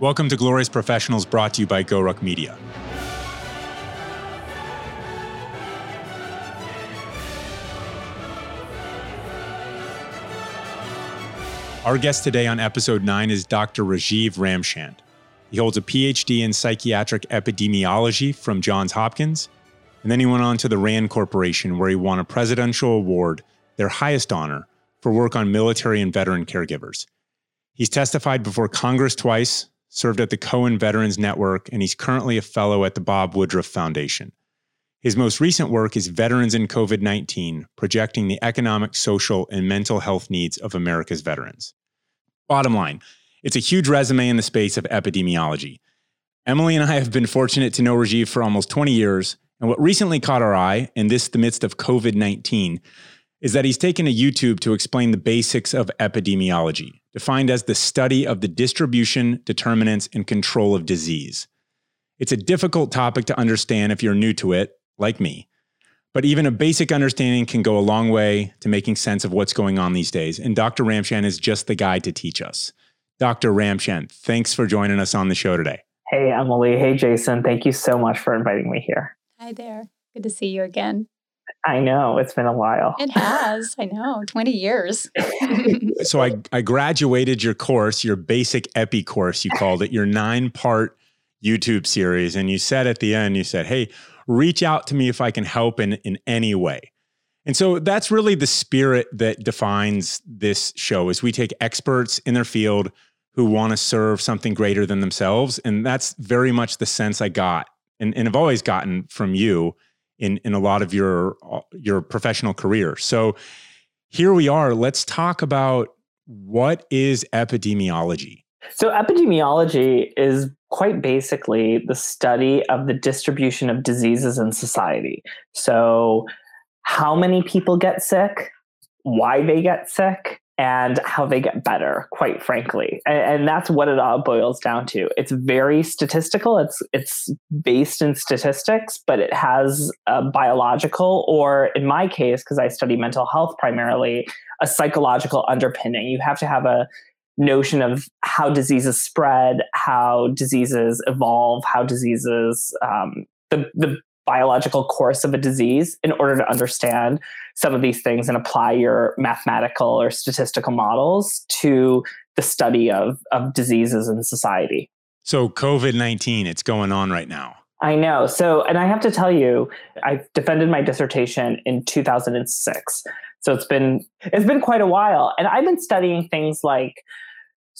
Welcome to Glorious Professionals brought to you by GoRuck Media. Our guest today on episode 9 is Dr. Rajeev Ramchand. He holds a PhD in psychiatric epidemiology from Johns Hopkins, and then he went on to the RAND Corporation, where he won a presidential award, their highest honor, for work on military and veteran caregivers. He's testified before Congress twice, served at the Cohen Veterans Network, and he's currently a fellow at the Bob Woodruff Foundation. His most recent work is Veterans in COVID 19, projecting the economic, social, and mental health needs of America's veterans. Bottom line, it's a huge resume in the space of epidemiology. Emily and I have been fortunate to know Rajeev for almost 20 years, and what recently caught our eye, in this the midst of COVID 19, is that he's taken to YouTube to explain the basics of epidemiology, defined as the study of the distribution, determinants, and control of disease. It's a difficult topic to understand if you're new to it, like me. But even a basic understanding can go a long way to making sense of what's going on these days. And Dr. Ramchand is just the guy to teach us. Dr. Ramchand, thanks for joining us on the show today. Hey, Emily. Hey, Jason. Thank you so much for inviting me here. Hi there. Good to see you again. I know it's been a while. It has. I know. 20 years. so I, I graduated your course, your basic epi course, you called it, your nine part YouTube series. And you said at the end, you said, Hey, reach out to me if I can help in, in any way. And so that's really the spirit that defines this show is we take experts in their field who want to serve something greater than themselves. And that's very much the sense I got and, and have always gotten from you in, in a lot of your your professional career. So here we are. Let's talk about what is epidemiology. So epidemiology is quite basically the study of the distribution of diseases in society. So, how many people get sick, why they get sick, and how they get better, quite frankly. And, and, that's what it all boils down to. It's very statistical. It's it's based in statistics, but it has a biological, or in my case, because I study mental health primarily, a psychological underpinning. You have to have a notion of how diseases spread, how diseases evolve, how diseases, um, the, the biological course of a disease in order to understand some of these things and apply your mathematical or statistical models to the study of, of diseases in society. So, COVID 19, it's going on right now. I know. So, and I have to tell you, I defended my dissertation in 2006. So it's been it's been quite a while and I've been studying things like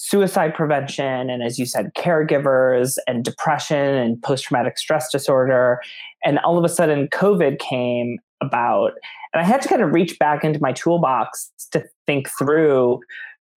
suicide prevention and as you said caregivers and depression and post traumatic stress disorder. And all of a sudden covid came about. And i had to kind of reach back into my toolbox to think through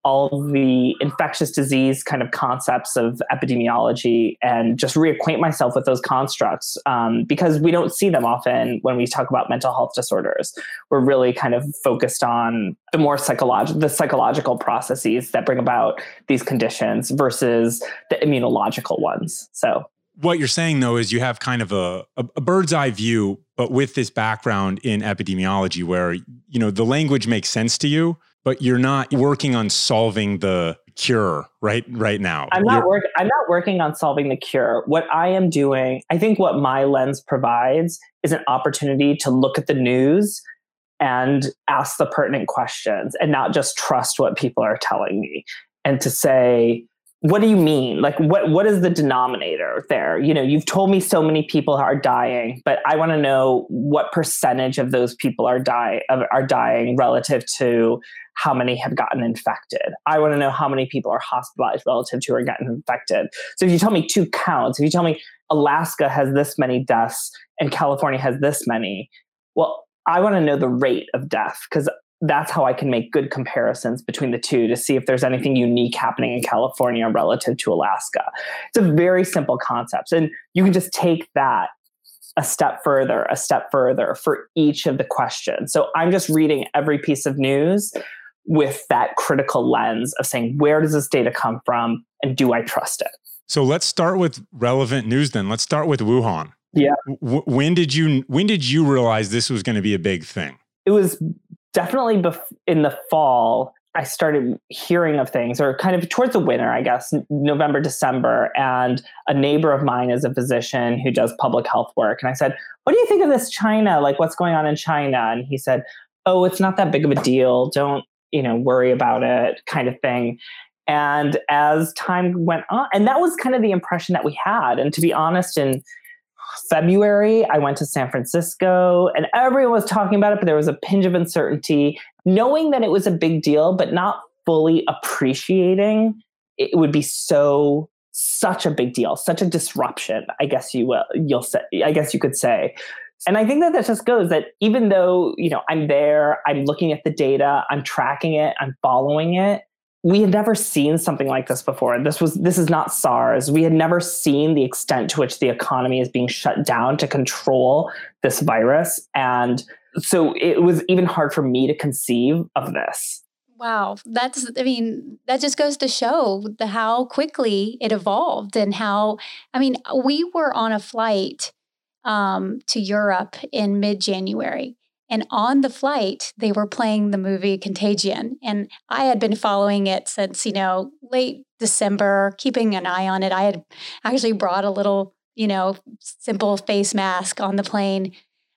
all the infectious disease kind of concepts of epidemiology and just reacquaint myself with those constructs um, because we don't see them often when we talk about mental health disorders. We're really kind of focused on the more psychological, the psychological processes that bring about these conditions versus the immunological ones. So. What you're saying though is you have kind of a, a, a bird's eye view, but with this background in epidemiology, where you know the language makes sense to you, but you're not working on solving the cure right right now. I'm not working I'm not working on solving the cure. What I am doing, I think what my lens provides is an opportunity to look at the news and ask the pertinent questions and not just trust what people are telling me and to say what do you mean? Like what what is the denominator there? You know you've told me so many people are dying but i want to know what percentage of those people are die are dying relative to how many have gotten infected. I want to know how many people are hospitalized relative to who are getting infected. So if you tell me two counts if you tell me alaska has this many deaths and california has this many well I want to know the rate of death because that's how I can make good comparisons between the two to see if there's anything unique happening in California relative to Alaska. It's a very simple concept. And you can just take that a step further, a step further for each of the questions. So I'm just reading every piece of news with that critical lens of saying, where does this data come from and do I trust it? So let's start with relevant news then. Let's start with Wuhan. Yeah. W- when did you when did you realize this was going to be a big thing? It was definitely bef- in the fall I started hearing of things, or kind of towards the winter, I guess, November, December. And a neighbor of mine is a physician who does public health work. And I said, What do you think of this China? Like, what's going on in China? And he said, Oh, it's not that big of a deal. Don't, you know, worry about it, kind of thing. And as time went on, and that was kind of the impression that we had. And to be honest, in February, I went to San Francisco and everyone was talking about it, but there was a pinch of uncertainty, knowing that it was a big deal, but not fully appreciating it would be so such a big deal, such a disruption. I guess you will you'll say I guess you could say. And I think that that just goes that even though you know I'm there, I'm looking at the data, I'm tracking it, I'm following it we had never seen something like this before. This was this is not SARS. We had never seen the extent to which the economy is being shut down to control this virus. And so it was even hard for me to conceive of this. Wow, that's I mean, that just goes to show the how quickly it evolved and how I mean, we were on a flight um, to Europe in mid-January and on the flight, they were playing the movie Contagion. And I had been following it since, you know, late December, keeping an eye on it. I had actually brought a little, you know, simple face mask on the plane.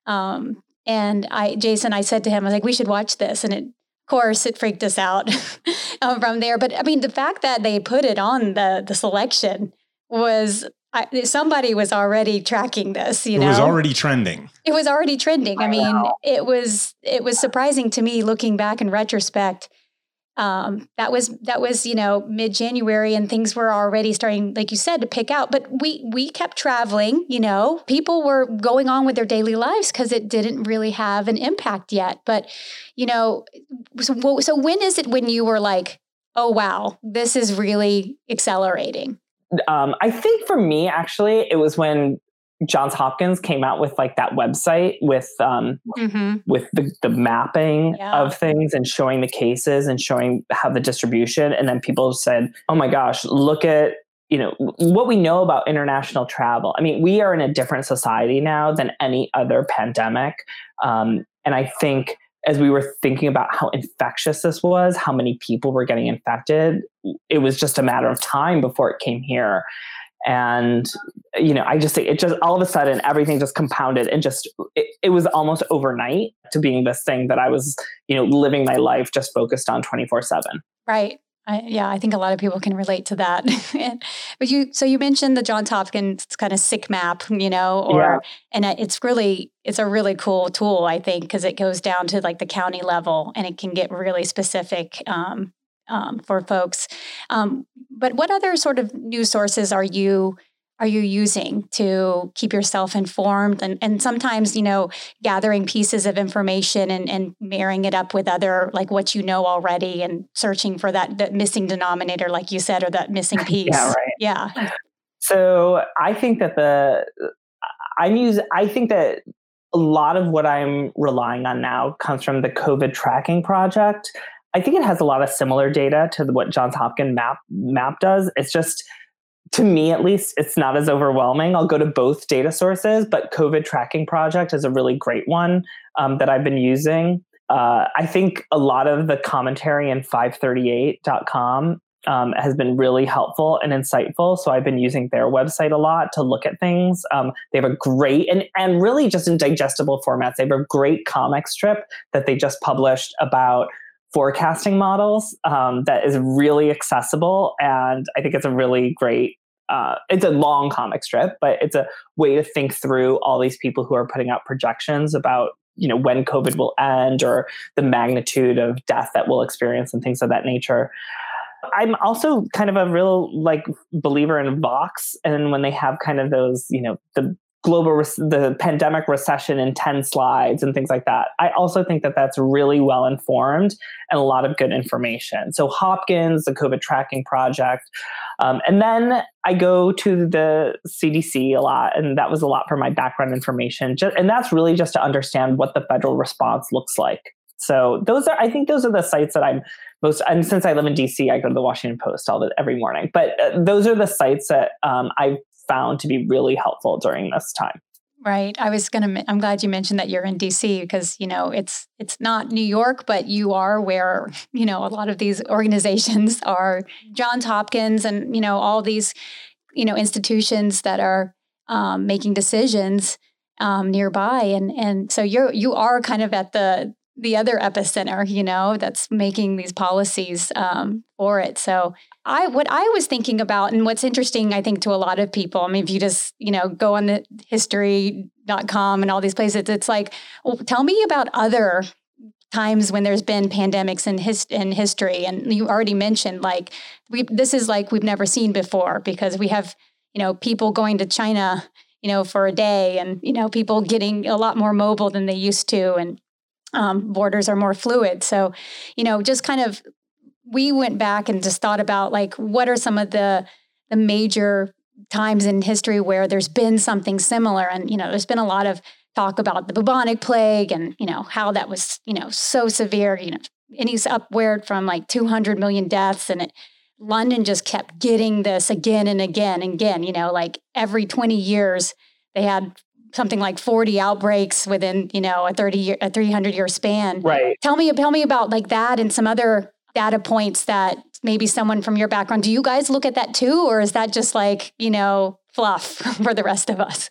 Um, and I, Jason, I said to him, I was like, we should watch this. And it, of course, it freaked us out from there. But I mean, the fact that they put it on the the selection was I, somebody was already tracking this. You know, it was already trending. It was already trending. I mean, it was it was surprising to me looking back in retrospect. Um, that was that was you know mid January and things were already starting, like you said, to pick out. But we we kept traveling. You know, people were going on with their daily lives because it didn't really have an impact yet. But you know, so, so when is it when you were like, oh wow, this is really accelerating? Um, I think for me, actually, it was when Johns Hopkins came out with like that website with um, mm-hmm. with the, the mapping yeah. of things and showing the cases and showing how the distribution. And then people said, "Oh my gosh, look at you know what we know about international travel." I mean, we are in a different society now than any other pandemic, um, and I think as we were thinking about how infectious this was, how many people were getting infected, it was just a matter of time before it came here. And, you know, I just think it just all of a sudden everything just compounded and just it, it was almost overnight to being this thing that I was, you know, living my life just focused on 24 7. Right. I, yeah, I think a lot of people can relate to that. but you, so you mentioned the Johns Hopkins kind of sick map, you know, or yeah. and it's really it's a really cool tool, I think, because it goes down to like the county level and it can get really specific um, um, for folks. Um, but what other sort of news sources are you are you using to keep yourself informed? And, and sometimes you know gathering pieces of information and, and marrying it up with other like what you know already and searching for that, that missing denominator like you said or that missing piece. yeah right. Yeah. So i think that the i'm using i think that a lot of what i'm relying on now comes from the covid tracking project. I think it has a lot of similar data to what johns hopkins map map does. It's just to me at least it's not as overwhelming i'll go to both data sources but covid tracking project is a really great one um, that i've been using uh, i think a lot of the commentary in 538.com um, has been really helpful and insightful so i've been using their website a lot to look at things um, they have a great and, and really just in digestible formats they have a great comic strip that they just published about forecasting models um, that is really accessible. And I think it's a really great, uh, it's a long comic strip, but it's a way to think through all these people who are putting out projections about you know when covid will end or the magnitude of death that we'll experience and things of that nature. I'm also kind of a real like believer in vox and when they have kind of those you know the global the pandemic recession in 10 slides and things like that. I also think that that's really well informed and a lot of good information. So hopkins the covid tracking project um, and then i go to the cdc a lot and that was a lot for my background information just, and that's really just to understand what the federal response looks like. So those are i think those are the sites that i'm most and since i live in dc i go to the washington post all the, every morning but uh, those are the sites that um, i've found to be really helpful during this time. Right. I was going to I'm glad you mentioned that you're in DC because, you know, it's it's not New York, but you are where, you know, a lot of these organizations are Johns Hopkins and, you know, all these, you know, institutions that are um, making decisions um, nearby and and so you're you are kind of at the the other epicenter, you know, that's making these policies um, for it. So I what I was thinking about and what's interesting, I think, to a lot of people, I mean, if you just, you know, go on the history.com and all these places, it's like, well, tell me about other times when there's been pandemics in his in history. And you already mentioned like we this is like we've never seen before because we have, you know, people going to China, you know, for a day and, you know, people getting a lot more mobile than they used to. And um, borders are more fluid. So, you know, just kind of we went back and just thought about like what are some of the the major times in history where there's been something similar, and you know, there's been a lot of talk about the bubonic plague and you know how that was you know so severe. You know, and he's upward from like 200 million deaths, and it, London just kept getting this again and again and again. You know, like every 20 years they had something like 40 outbreaks within, you know, a 30 year, a 300 year span. Right. Tell me, tell me about like that and some other data points that maybe someone from your background, do you guys look at that too? Or is that just like, you know, fluff for the rest of us?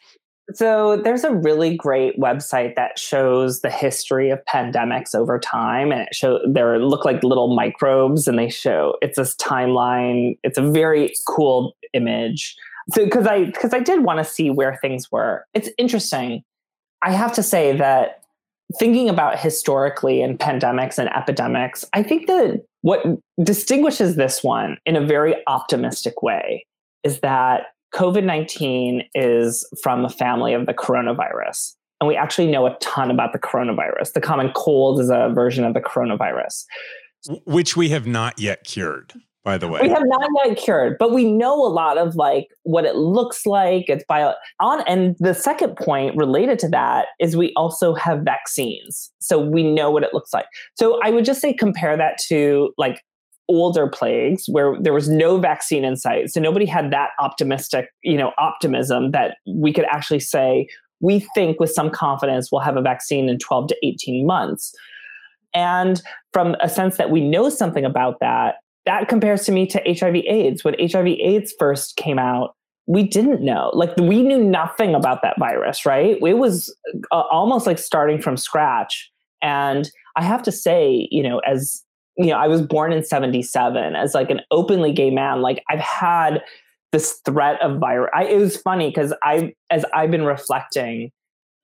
So there's a really great website that shows the history of pandemics over time, and it show there look like little microbes, and they show it's this timeline. It's a very cool image so because I because I did want to see where things were. It's interesting. I have to say that thinking about historically and pandemics and epidemics, I think that what distinguishes this one in a very optimistic way is that COVID 19 is from a family of the coronavirus. And we actually know a ton about the coronavirus. The common cold is a version of the coronavirus, which we have not yet cured by the way. We have not yet cured, but we know a lot of like what it looks like. It's bio on and the second point related to that is we also have vaccines. So we know what it looks like. So I would just say compare that to like older plagues where there was no vaccine in sight. So nobody had that optimistic, you know, optimism that we could actually say we think with some confidence we'll have a vaccine in 12 to 18 months. And from a sense that we know something about that, that compares to me to HIV AIDS. When HIV AIDS first came out, we didn't know. Like we knew nothing about that virus, right? It was uh, almost like starting from scratch. And I have to say, you know, as you know, I was born in 77 as like an openly gay man, like I've had this threat of virus. I, it was funny because I, as I've been reflecting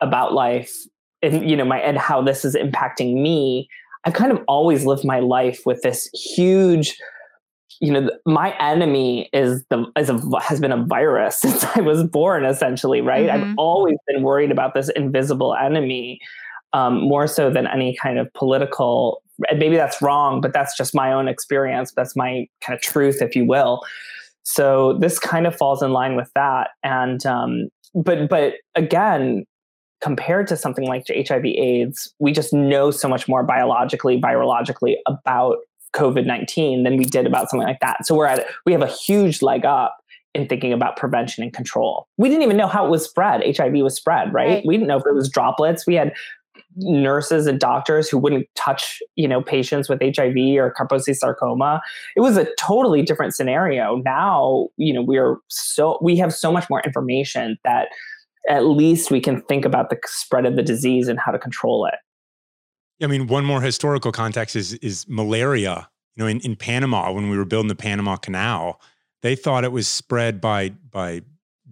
about life and, you know, my, and how this is impacting me, I've kind of always lived my life with this huge you know my enemy is the is a has been a virus since i was born essentially right? Mm-hmm. i've always been worried about this invisible enemy um, more so than any kind of political and maybe that's wrong but that's just my own experience. That's my kind of truth if you will. So this kind of falls in line with that and um, but but again compared to something like HIV AIDS, we just know so much more biologically, virologically about COVID 19 than we did about something like that. So we're at, we have a huge leg up in thinking about prevention and control. We didn't even know how it was spread. HIV was spread, right? right? We didn't know if it was droplets. We had nurses and doctors who wouldn't touch, you know, patients with HIV or Kaposi sarcoma. It was a totally different scenario. Now, you know, we're so we have so much more information that at least we can think about the spread of the disease and how to control it. I mean, one more historical context is is malaria. You know, in, in Panama, when we were building the Panama Canal, they thought it was spread by by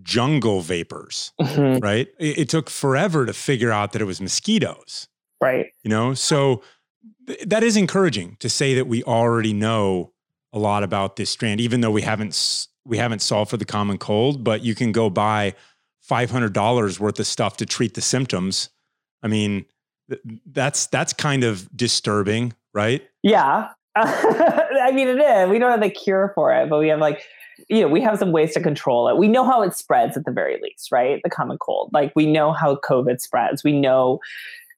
jungle vapors, mm-hmm. right? It, it, took forever to figure out that it was mosquitoes. Right. You know, so th- that is encouraging to say that we already know a lot about this strand, even though we haven't we haven't solved for the common cold, but you can go buy $500 worth of stuff to treat the symptoms. I mean, that's that's kind of disturbing, right? Yeah. I mean, it is. We don't have the cure for it, but we have like, you know, we have some ways to control it. We know how it spreads at the very least, right? The common cold. Like we know how COVID spreads. We know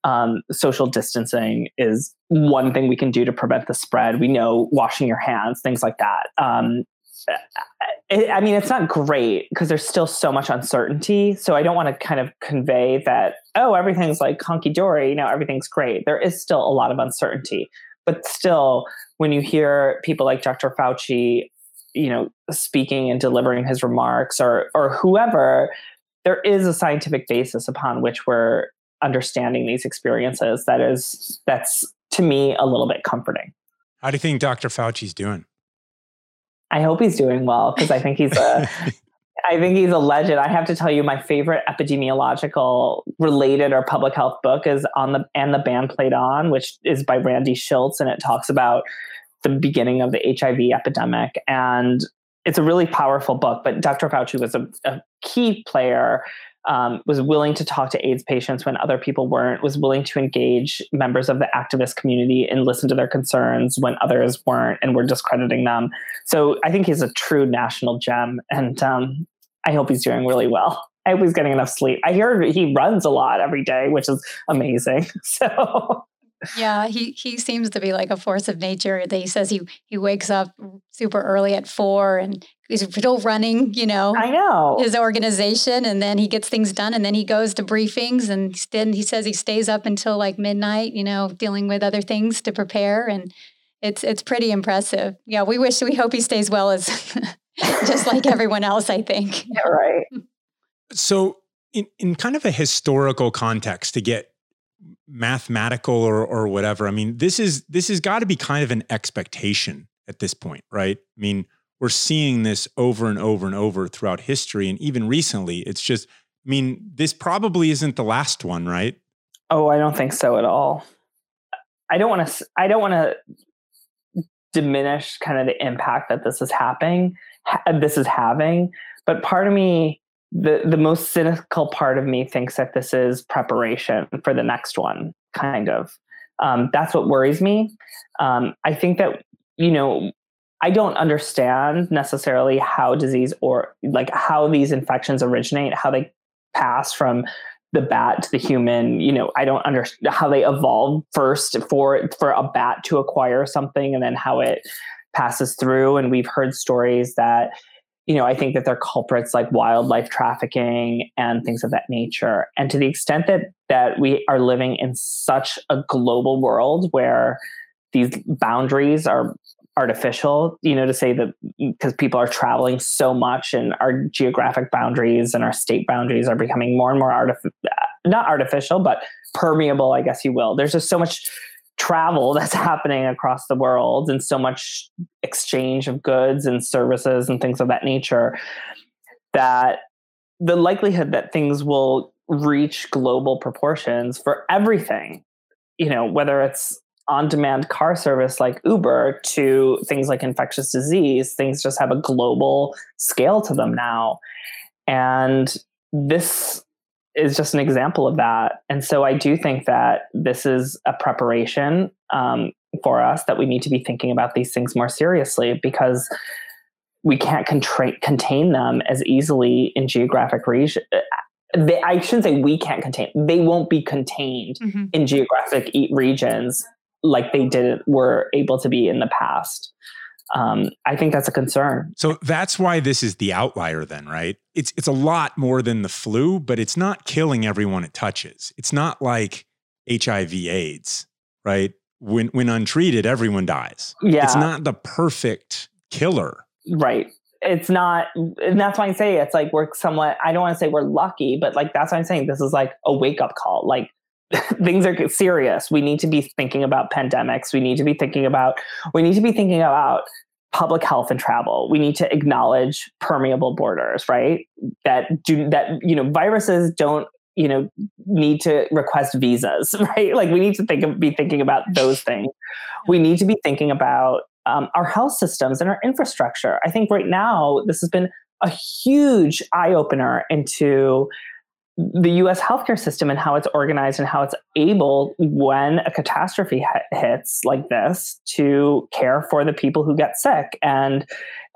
um, social distancing is one thing we can do to prevent the spread. We know washing your hands, things like that. Um, I mean, it's not great because there's still so much uncertainty. So I don't want to kind of convey that, oh, everything's like hunky dory, you know, everything's great. There is still a lot of uncertainty. But still, when you hear people like Dr. Fauci, you know, speaking and delivering his remarks or or whoever, there is a scientific basis upon which we're understanding these experiences that is that's to me a little bit comforting. How do you think Dr. Fauci's doing? I hope he's doing well because I think he's a I think he's a legend. I have to tell you, my favorite epidemiological related or public health book is on the and the band played on, which is by Randy Shilts, and it talks about the beginning of the HIV epidemic. And it's a really powerful book. But Dr. Fauci was a, a key player um, was willing to talk to AIDS patients when other people weren't, was willing to engage members of the activist community and listen to their concerns when others weren't and were discrediting them. So I think he's a true national gem, and um, I hope he's doing really well. I hope he's getting enough sleep. I hear he runs a lot every day, which is amazing. So yeah, he he seems to be like a force of nature. That he says he he wakes up super early at four and he's still running, you know. I know his organization, and then he gets things done, and then he goes to briefings, and then he says he stays up until like midnight, you know, dealing with other things to prepare, and it's it's pretty impressive. Yeah, we wish we hope he stays well as just like everyone else. I think. Yeah, right. So, in in kind of a historical context, to get mathematical or or whatever. I mean, this is this has got to be kind of an expectation at this point, right? I mean, we're seeing this over and over and over throughout history and even recently. It's just I mean, this probably isn't the last one, right? Oh, I don't think so at all. I don't want to I don't want to diminish kind of the impact that this is happening this is having, but part of me the the most cynical part of me thinks that this is preparation for the next one kind of um, that's what worries me um, i think that you know i don't understand necessarily how disease or like how these infections originate how they pass from the bat to the human you know i don't understand how they evolve first for for a bat to acquire something and then how it passes through and we've heard stories that you know, I think that they're culprits like wildlife trafficking and things of that nature. And to the extent that that we are living in such a global world where these boundaries are artificial, you know, to say that mm, because people are traveling so much and our geographic boundaries and our state boundaries are becoming more and more artificial, not artificial, but permeable, I guess you will. There's just so much travel that's happening across the world and so much exchange of goods and services and things of that nature that the likelihood that things will reach global proportions for everything you know whether it's on demand car service like uber to things like infectious disease things just have a global scale to them now and this is just an example of that. And so I do think that this is a preparation um, for us that we need to be thinking about these things more seriously because we can't contra- contain them as easily in geographic region. Uh, they, I shouldn't say we can't contain. They won't be contained mm-hmm. in geographic regions like they did were able to be in the past um, I think that's a concern. So that's why this is the outlier, then, right? It's it's a lot more than the flu, but it's not killing everyone it touches. It's not like HIV/AIDS, right? When when untreated, everyone dies. Yeah, it's not the perfect killer, right? It's not, and that's why I say it's like we're somewhat. I don't want to say we're lucky, but like that's why I'm saying this is like a wake up call. Like things are serious. We need to be thinking about pandemics. We need to be thinking about we need to be thinking about public health and travel. We need to acknowledge permeable borders, right? That do that you know viruses don't you know need to request visas, right? Like we need to think of, be thinking about those things. We need to be thinking about um, our health systems and our infrastructure. I think right now this has been a huge eye opener into the US healthcare system and how it's organized and how it's able, when a catastrophe hits like this, to care for the people who get sick. And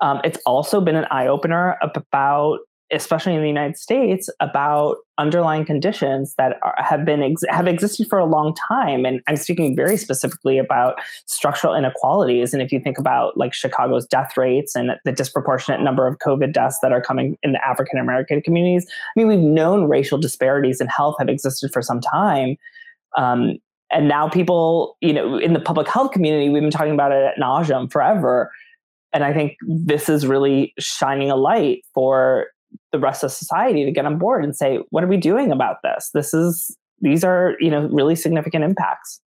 um, it's also been an eye opener about especially in the United States, about underlying conditions that are, have been ex- have existed for a long time. And I'm speaking very specifically about structural inequalities. And if you think about like Chicago's death rates and the disproportionate number of COVID deaths that are coming in the African American communities, I mean, we've known racial disparities in health have existed for some time. Um, and now people, you know, in the public health community, we've been talking about it at nauseum forever. And I think this is really shining a light for the rest of society to get on board and say, what are we doing about this? This is these are, you know, really significant impacts.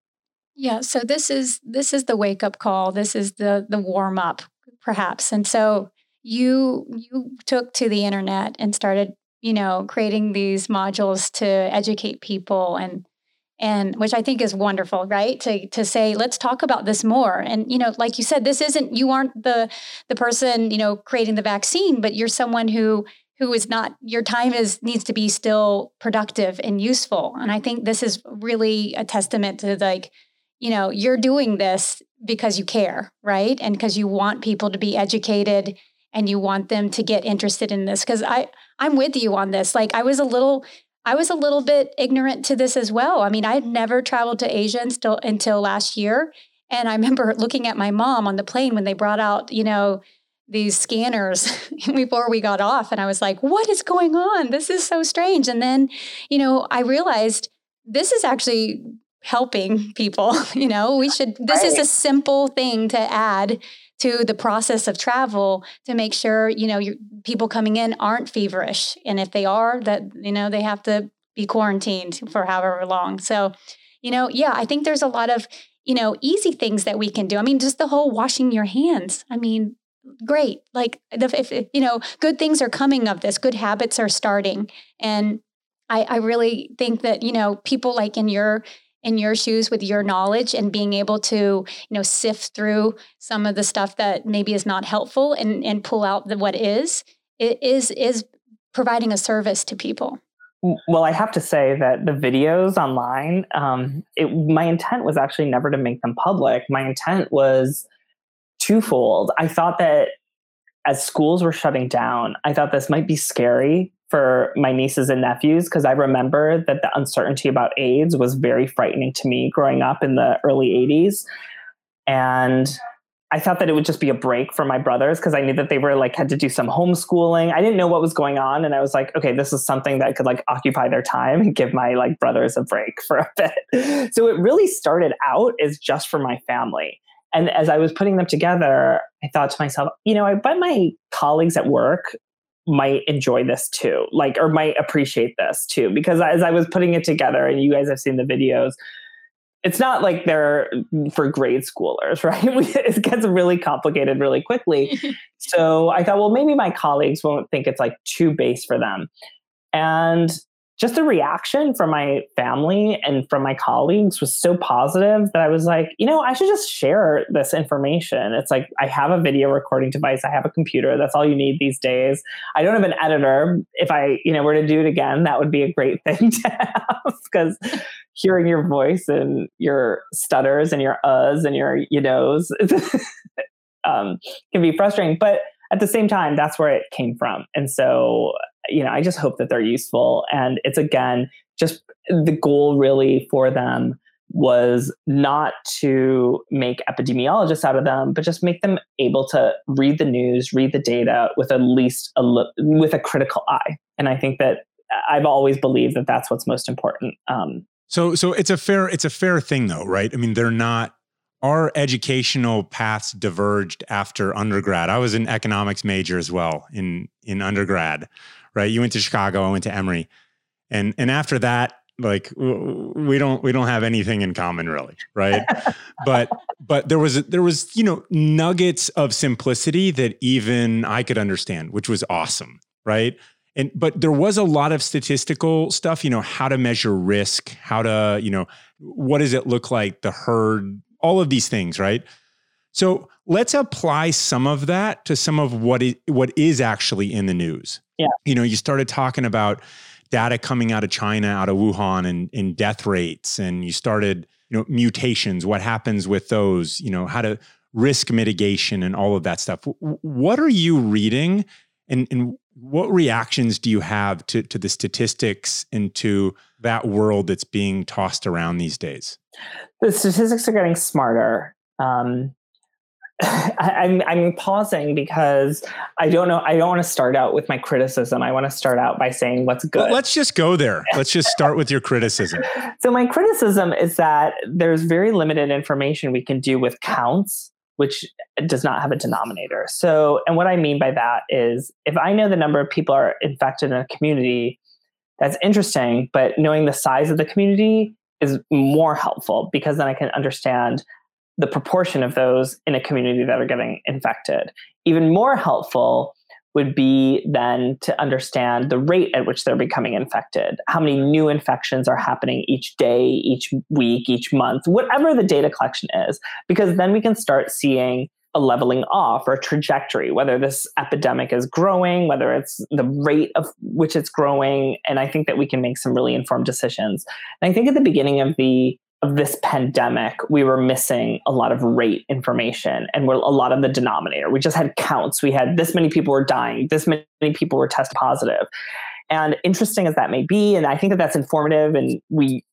Yeah, so this is this is the wake up call. This is the the warm up perhaps. And so you you took to the internet and started, you know, creating these modules to educate people and and which I think is wonderful, right? To to say let's talk about this more. And you know, like you said, this isn't you aren't the the person you know creating the vaccine, but you're someone who who is not your time is needs to be still productive and useful. And I think this is really a testament to like you know you're doing this because you care, right? And because you want people to be educated and you want them to get interested in this because I I'm with you on this. Like I was a little I was a little bit ignorant to this as well. I mean, I had never traveled to Asia until, until last year. And I remember looking at my mom on the plane when they brought out, you know, these scanners before we got off. And I was like, what is going on? This is so strange. And then, you know, I realized this is actually helping people. you know, we should, this right. is a simple thing to add to the process of travel to make sure you know your people coming in aren't feverish and if they are that you know they have to be quarantined for however long so you know yeah i think there's a lot of you know easy things that we can do i mean just the whole washing your hands i mean great. Like if, if you know good things are coming of this. Good habits are starting. And I, I really think that you know people like in your in your shoes with your knowledge and being able to you know sift through some of the stuff that maybe is not helpful and and pull out the, what is it is is providing a service to people. Well i have to say that the videos online um, it, my intent was actually never to make them public. My intent was twofold i thought that as schools were shutting down i thought this might be scary for my nieces and nephews because I remember that the uncertainty about AIDS was very frightening to me growing up in the early 80s. And I thought that it would just be a break for my brothers because I knew that they were like had to do some homeschooling. I didn't know what was going on. And I was like, okay, this is something that could like occupy their time and give my like brothers a break for a bit. So it really started out as just for my family. And as I was putting them together, I thought to myself, you know, I bet my colleagues at work might enjoy this too, like, or might appreciate this too. Because as I was putting it together, and you guys have seen the videos, it's not like they're for grade schoolers, right? it gets really complicated really quickly. so I thought, well, maybe my colleagues won't think it's like too base for them. And just the reaction from my family and from my colleagues was so positive that I was like, you know, I should just share this information. It's like I have a video recording device, I have a computer. That's all you need these days. I don't have an editor. If I, you know, were to do it again, that would be a great thing to have because hearing your voice and your stutters and your uhs and your you knows um, can be frustrating. But at the same time, that's where it came from. And so you know, I just hope that they're useful. And it's again, just the goal really for them was not to make epidemiologists out of them, but just make them able to read the news, read the data with at least a look, with a critical eye. And I think that I've always believed that that's what's most important. Um, so, so it's a fair it's a fair thing though, right? I mean, they're not our educational paths diverged after undergrad. I was an economics major as well in in undergrad, right? You went to Chicago, I went to Emory. And and after that, like we don't we don't have anything in common really, right? but but there was there was, you know, nuggets of simplicity that even I could understand, which was awesome, right? And but there was a lot of statistical stuff, you know, how to measure risk, how to, you know, what does it look like the herd, all of these things, right? So let's apply some of that to some of what is, what is actually in the news. Yeah. You know, you started talking about data coming out of China, out of Wuhan, and in death rates, and you started, you know, mutations. What happens with those? You know, how to risk mitigation and all of that stuff. What are you reading, and and what reactions do you have to, to the statistics and to that world that's being tossed around these days? The statistics are getting smarter. Um, I'm, I'm pausing because I don't know. I don't want to start out with my criticism. I want to start out by saying what's good. Well, let's just go there. Let's just start with your criticism. so my criticism is that there's very limited information we can do with counts which does not have a denominator. So, and what I mean by that is if I know the number of people are infected in a community, that's interesting, but knowing the size of the community is more helpful because then I can understand the proportion of those in a community that are getting infected. Even more helpful would be then to understand the rate at which they're becoming infected, how many new infections are happening each day, each week, each month, whatever the data collection is, because then we can start seeing a leveling off or a trajectory, whether this epidemic is growing, whether it's the rate of which it's growing. And I think that we can make some really informed decisions. And I think at the beginning of the of this pandemic, we were missing a lot of rate information and we're a lot of the denominator. We just had counts. We had this many people were dying, this many people were test positive. And interesting as that may be, and I think that that's informative, and we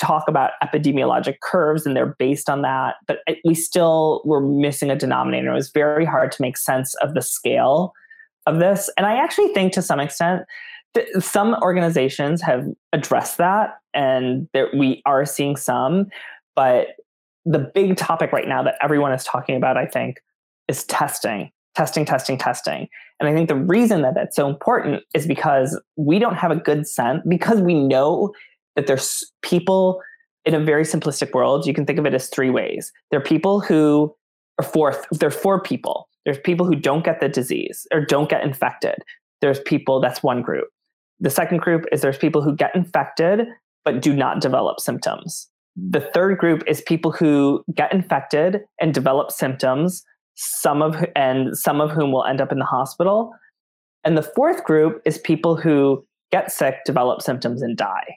talk about epidemiologic curves and they're based on that, but we still were missing a denominator. It was very hard to make sense of the scale of this. And I actually think to some extent, some organizations have addressed that and there, we are seeing some but the big topic right now that everyone is talking about i think is testing testing testing testing. And i think the reason that that's so important is because we don't have a good sense because we know that there's people in a very simplistic world you can think of it as three ways. There are people who are four are four people. There's people who don't get the disease or don't get infected. There's people that's one group the second group is there's people who get infected but do not develop symptoms. The third group is people who get infected and develop symptoms, some of and some of whom will end up in the hospital. And the fourth group is people who get sick, develop symptoms and die.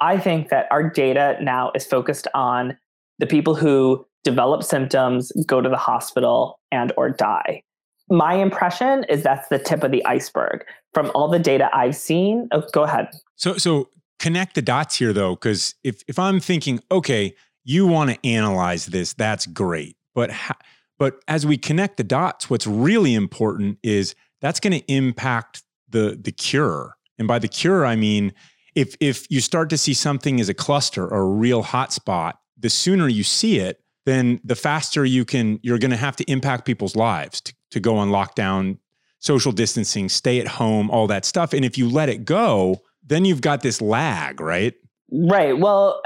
I think that our data now is focused on the people who develop symptoms, go to the hospital and or die my impression is that's the tip of the iceberg from all the data I've seen. Oh, go ahead. So, so connect the dots here though, because if if I'm thinking, okay, you want to analyze this, that's great, but ha- but as we connect the dots, what's really important is that's going to impact the the cure, and by the cure, I mean if if you start to see something as a cluster or a real hotspot, the sooner you see it, then the faster you can you're going to have to impact people's lives to, to go on lockdown social distancing stay at home all that stuff. And if you let it go then you've got this lag right? Right. Well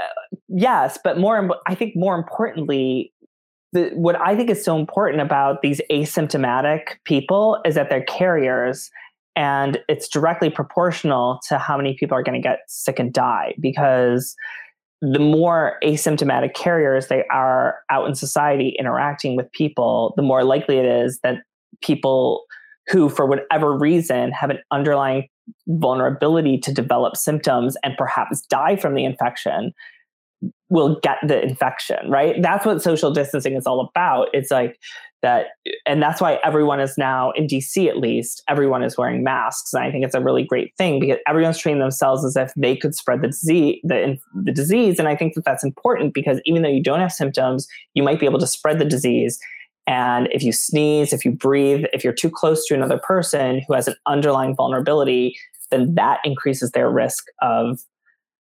yes but more i think more importantly the, what i think is so important about these asymptomatic people is that they're carriers and it's directly proportional to how many people are going to get sick and die because the more asymptomatic carriers they are out in society interacting with people, the more likely it is that people who, for whatever reason, have an underlying vulnerability to develop symptoms and perhaps die from the infection will get the infection, right? That's what social distancing is all about. It's like that and that's why everyone is now in DC at least everyone is wearing masks and I think it's a really great thing because everyone's treating themselves as if they could spread the disease the, the disease and I think that that's important because even though you don't have symptoms you might be able to spread the disease and if you sneeze if you breathe if you're too close to another person who has an underlying vulnerability then that increases their risk of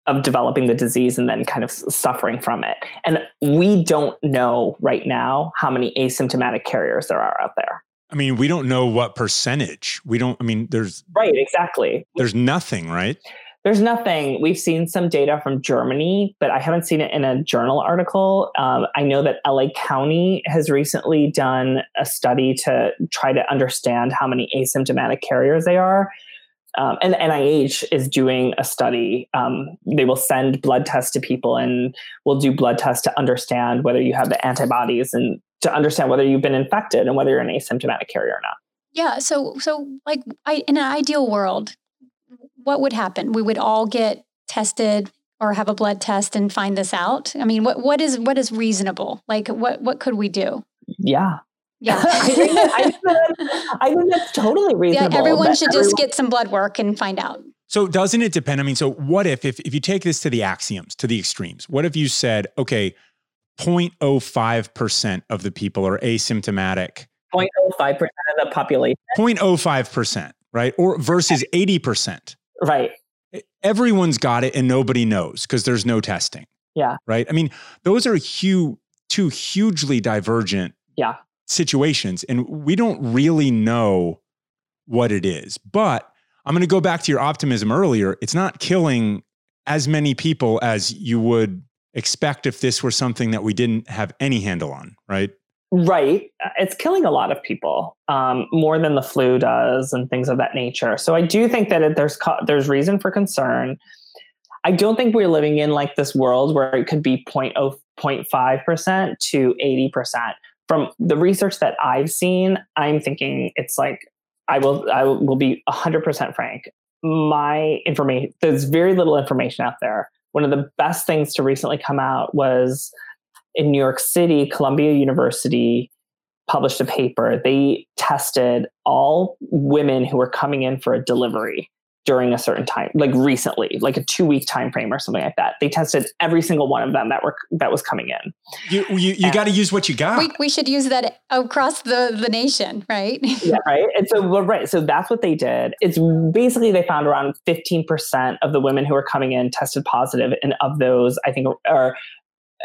of developing the disease and then kind of suffering from it. And we don't know right now how many asymptomatic carriers there are out there. I mean, we don't know what percentage. We don't, I mean, there's. Right, exactly. There's nothing, right? There's nothing. We've seen some data from Germany, but I haven't seen it in a journal article. Um, I know that LA County has recently done a study to try to understand how many asymptomatic carriers they are. Um, and the NIH is doing a study. Um, they will send blood tests to people and will do blood tests to understand whether you have the antibodies and to understand whether you've been infected and whether you're an asymptomatic carrier or not. Yeah. So, so like I, in an ideal world, what would happen? We would all get tested or have a blood test and find this out. I mean, what what is what is reasonable? Like, what what could we do? Yeah, Yeah. I, think that, I, think that, I, think that's totally reasonable. Yeah, everyone should everyone, just get some blood work and find out. So doesn't it depend? I mean, so what if, if if you take this to the axioms, to the extremes, what if you said, okay, 0.05% of the people are asymptomatic? 0.05% of the population. 0.05%, right? Or versus 80%. Right. Everyone's got it and nobody knows because there's no testing. Yeah. Right. I mean, those are huge, two hugely divergent yeah. Situations. And we don't really know what it is. But I'm going to go back to your optimism earlier. It's not killing as many people as you would expect if this were something that we didn't have any handle on, right? Right. It's killing a lot of people um, more than the flu does and things of that nature. So I do think that it, there's there's reason for concern. I don't think we're living in like this world where it could be 0.5% to 80%. From the research that I've seen, I'm thinking it's like I will I will be 100% frank. My information there's very little information out there. One of the best things to recently come out was in New York City, Columbia University published a paper. They tested all women who were coming in for a delivery during a certain time, like recently, like a two week time frame or something like that. They tested every single one of them that were that was coming in. You you, you got to use what you got. We, we should use that across the the nation, right? yeah, right. And so well, right, so that's what they did. It's basically they found around fifteen percent of the women who were coming in tested positive, and of those, I think, are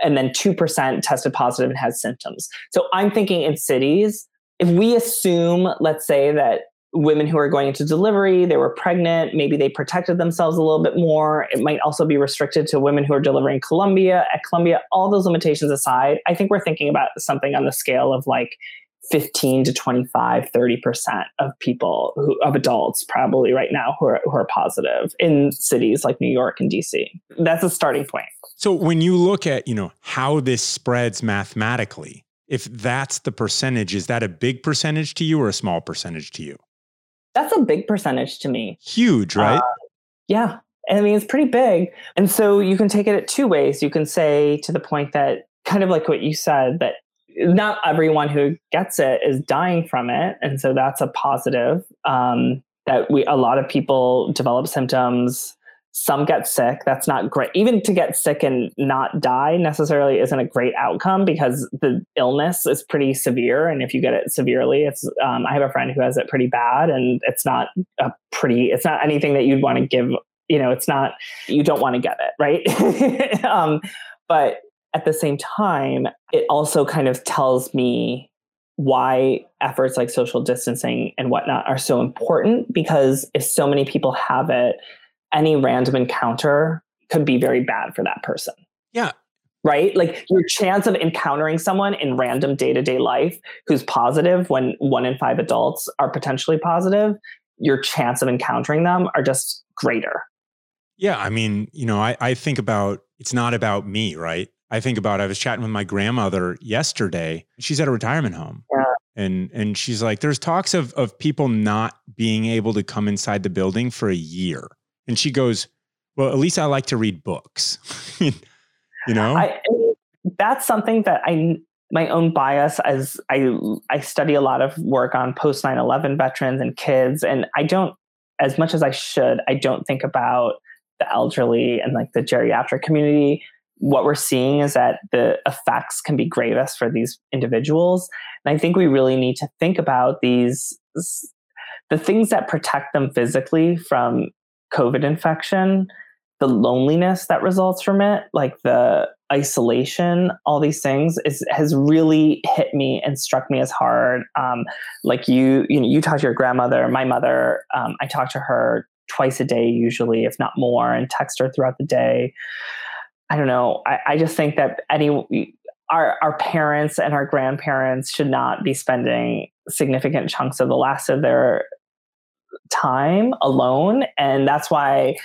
and then 2% tested positive and had symptoms. So I'm thinking in cities, if we assume, let's say that women who are going into delivery, they were pregnant, maybe they protected themselves a little bit more. It might also be restricted to women who are delivering Columbia, at Columbia, all those limitations aside, I think we're thinking about something on the scale of like 15 to 25 30% of people who, of adults probably right now who are, who are positive in cities like new york and dc that's a starting point. So when you look at you know how this spreads mathematically if that's the percentage is that a big percentage to you or a small percentage to you that's a big percentage to me. Huge right? Uh, yeah. I mean it's pretty big. And so you can take it at two ways. You can say to the point that kind of like what you said that not everyone who gets it is dying from it. And so that's a positive um, that we a lot of people develop symptoms some get sick that's not great. Even to get sick and not die necessarily isn't a great outcome because the illness is pretty severe and if you get it severely it's um, i have a friend who has it pretty bad and it's not a pretty it's not anything that you'd want to give you know it's not you don't want to get it right? Um, but at the same time, it also kind of tells me why efforts like social distancing and whatnot are so important because if so many people have it, any random encounter could be very bad for that person. Yeah. Right? Like your chance of encountering someone in random day to day life who's positive when one in five adults are potentially positive, your chance of encountering them are just greater. Yeah. I mean, you know, I, I think about it's not about me, right? I think about I was chatting with my grandmother yesterday. She's at a retirement home. Yeah. And and she's like, there's talks of of people not being able to come inside the building for a year. And she goes, Well, at least I like to read books. you know? I, that's something that I my own bias as I I study a lot of work on post 9/11 veterans and kids and I don't as much as I should I don't think about the elderly and like the geriatric community what we're seeing is that the effects can be gravest for these individuals. And I think we really need to think about these the things that protect them physically from COVID infection, the loneliness that results from it, like the isolation, all these things is has really hit me and struck me as hard. Um, like you, you know, you talk to your grandmother, my mother, um, I talk to her twice a day usually, if not more, and text her throughout the day. I don't know. I, I just think that any our our parents and our grandparents should not be spending significant chunks of the last of their time alone, and that's why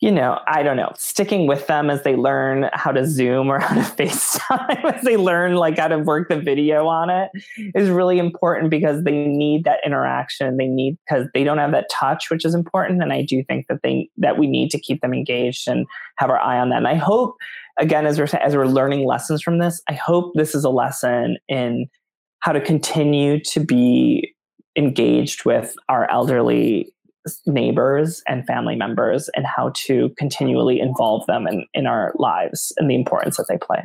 you know, I don't know, sticking with them as they learn how to Zoom or how to FaceTime, as they learn like how to work the video on it is really important because they need that interaction. They need because they don't have that touch, which is important. And I do think that they that we need to keep them engaged and have our eye on them. And I hope, again, as we're as we're learning lessons from this, I hope this is a lesson in how to continue to be engaged with our elderly neighbors and family members and how to continually involve them in, in our lives and the importance that they play.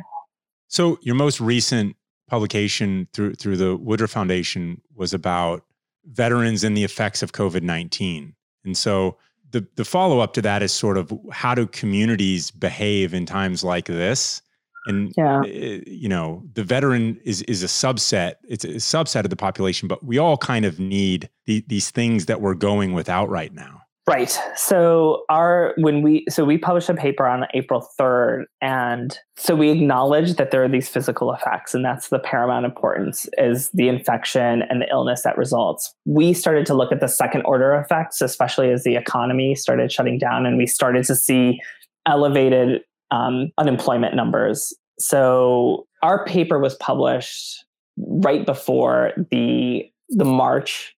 So your most recent publication through through the Woodruff Foundation was about veterans and the effects of COVID-19. And so the the follow-up to that is sort of how do communities behave in times like this? And yeah. Eh, you know, the veteran is is a subset. It's a subset of the population, but we all kind of need the, these things that we're going without right now. Right. So our when we so we published a paper on April 3rd and so we acknowledge that there are these physical effects and that's the paramount importance is the infection and the illness that results. We started to look at the second order effects especially as the economy started shutting down and we started to see elevated um, unemployment numbers. So our paper was published right before the the March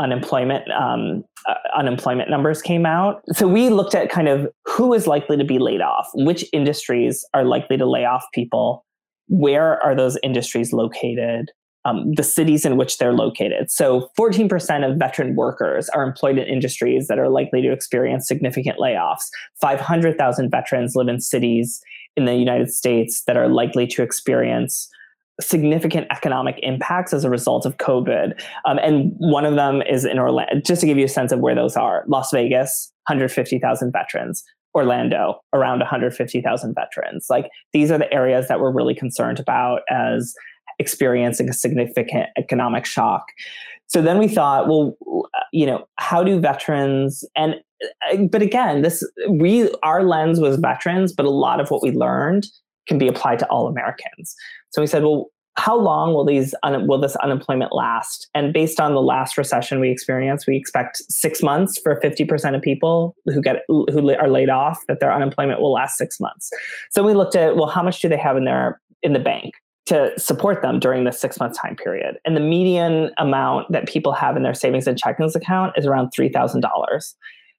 unemployment um, uh, unemployment numbers came out. So we looked at kind of who is likely to be laid off, which industries are likely to lay off people, where are those industries located, um, the cities in which they're located. So 14% of veteran workers are employed in industries that are likely to experience significant layoffs. 500,000 veterans live in cities in the United States that are likely to experience significant economic impacts as a result of COVID. Um, and one of them is in Orlando, just to give you a sense of where those are Las Vegas, 150,000 veterans. Orlando, around 150,000 veterans. Like these are the areas that we're really concerned about as experiencing a significant economic shock. So then we thought, well, you know, how do veterans and uh, but again, this we our lens was veterans, but a lot of what we learned can be applied to all Americans. So we said, well, how long will these un- will this unemployment last? And based on the last recession we experienced, we expect six months for fifty percent of people who get who are laid off that their unemployment will last six months. So we looked at well, how much do they have in their in the bank? To support them during the six month time period. And the median amount that people have in their savings and checkings account is around $3,000.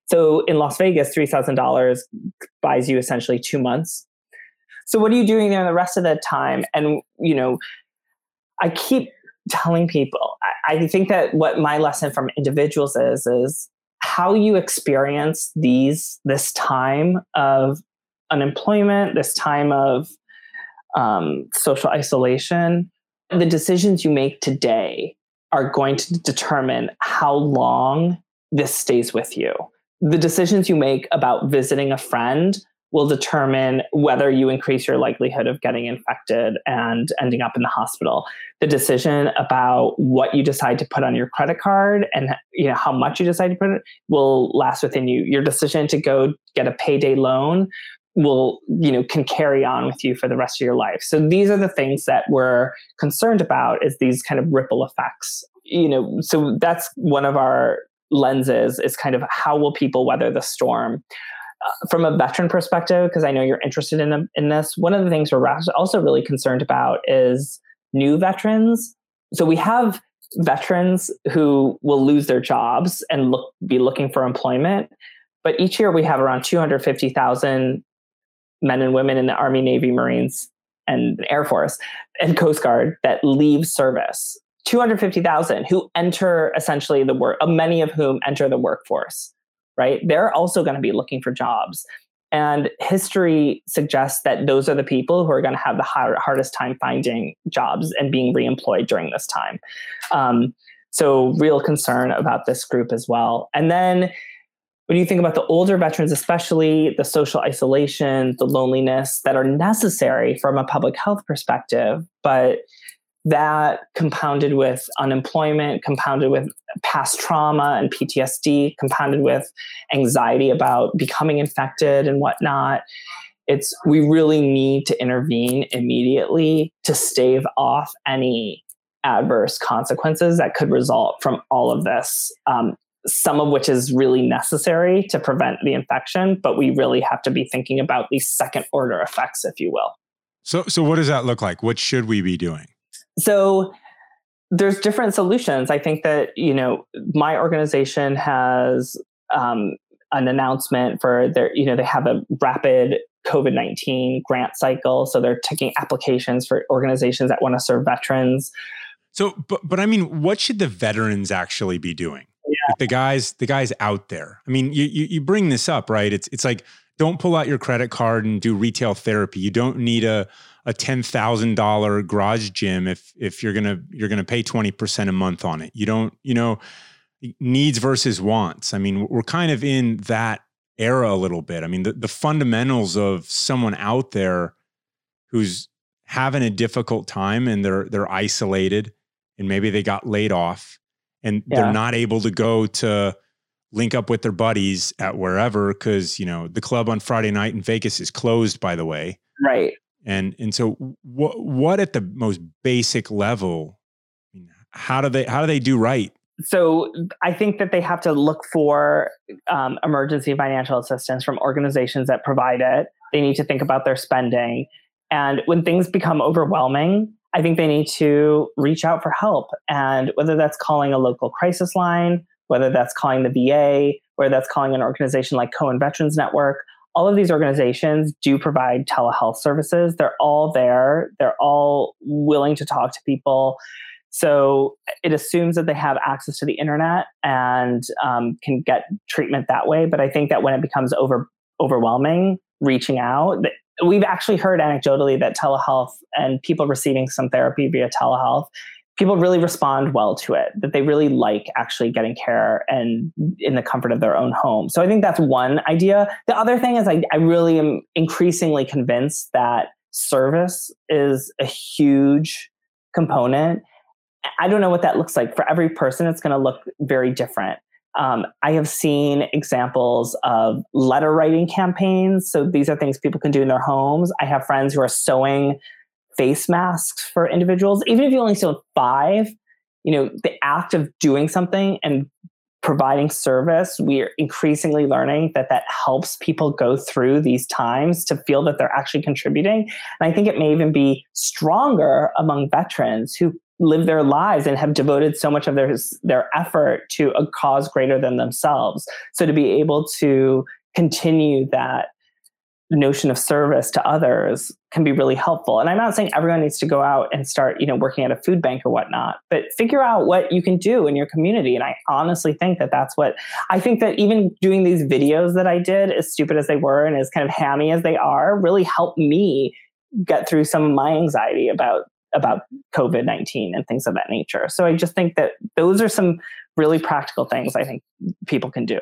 So in Las Vegas, $3,000 buys you essentially two months. So what are you doing there the rest of the time? And, you know, I keep telling people, I, I think that what my lesson from individuals is, is how you experience these, this time of unemployment, this time of um, social isolation, the decisions you make today are going to determine how long this stays with you. The decisions you make about visiting a friend will determine whether you increase your likelihood of getting infected and ending up in the hospital. The decision about what you decide to put on your credit card and you know how much you decide to put it will last within you. Your decision to go get a payday loan will you know can carry on with you for the rest of your life. So these are the things that we're concerned about is these kind of ripple effects. You know so that's one of our lenses is kind of how will people weather the storm. Uh, from a veteran perspective because i know you're interested in, in this one of the things we're also really concerned about is new veterans. So we have veterans who will lose their jobs and look be looking for employment but each year we have around 250,000 men and women in the Army, Navy, Marines, and Air Force and Coast Guard that leave service. 250,000 who enter essentially the work, uh, many of whom enter the workforce, right? They're also going to be looking for jobs. And history suggests that those are the people who are going to have the hard, hardest time finding jobs and being reemployed during this time. Um, so, real concern about this group as well. And then when you think about the older veterans, especially the social isolation, the loneliness that are necessary from a public health perspective, but that compounded with unemployment, compounded with past trauma and PTSD, compounded with anxiety about becoming infected and whatnot. It's we really need to intervene immediately to stave off any adverse consequences that could result from all of this. Um, some of which is really necessary to prevent the infection, but we really have to be thinking about these second order effects, if you will. So, so what does that look like? What should we be doing? So, there's different solutions. I think that you know my organization has um, an announcement for their. You know, they have a rapid COVID nineteen grant cycle, so they're taking applications for organizations that want to serve veterans. So, but but I mean, what should the veterans actually be doing? Yeah. The guys, the guys out there. I mean, you, you you bring this up, right? It's it's like don't pull out your credit card and do retail therapy. You don't need a a ten thousand dollar garage gym if if you're gonna you're gonna pay twenty percent a month on it. You don't you know needs versus wants. I mean, we're kind of in that era a little bit. I mean, the, the fundamentals of someone out there who's having a difficult time and they're they're isolated and maybe they got laid off and Yeah. they're not able to go to link up with their buddies at wherever because you know the club on Friday night in Vegas is closed by the way Right. and and so what what at the most basic level how do they how do they do right so I think that they have to look for um, emergency financial assistance from organizations that provide it. They need to think about their spending. And when things become overwhelming, I think they need to reach out for help. And whether that's calling a local crisis line, whether that's calling the VA, whether that's calling an organization like Cohen Veterans Network, all of these organizations do provide telehealth services. They're all there, they're all willing to talk to people. So it assumes that they have access to the internet and um, can get treatment that way. But I think that when it becomes over overwhelming, reaching out, we've actually heard anecdotally that telehealth and people receiving some therapy via telehealth, people really respond well to it. That they really like actually getting care and in the comfort of their own home. So I think that's one idea. The other thing is I, I really am increasingly convinced that service is a huge component I don't know what that looks like for every person. It's going to look very different. Um, I have seen examples of letter writing campaigns. So these are things people can do in their homes. I have friends who are sewing face masks for individuals. Even if you only sew five, you know, the act of doing something and providing service, we are increasingly learning that that helps people go through these times to feel that they're actually contributing. And I think it may even be stronger among veterans who live their lives and have devoted so much of their their effort to a cause greater than themselves. So to be able to continue that notion of service to others can be really helpful. And I'm not saying everyone needs to go out and start, you know, working at a food bank or whatnot, but figure out what you can do in your community. And I honestly think that that's what I think that even doing these videos that I did, as stupid as they were and as kind of hammy as they are, really helped me get through some of my anxiety about about COVID 19 and things of that nature. So I just think that those are some really practical things I think people can do.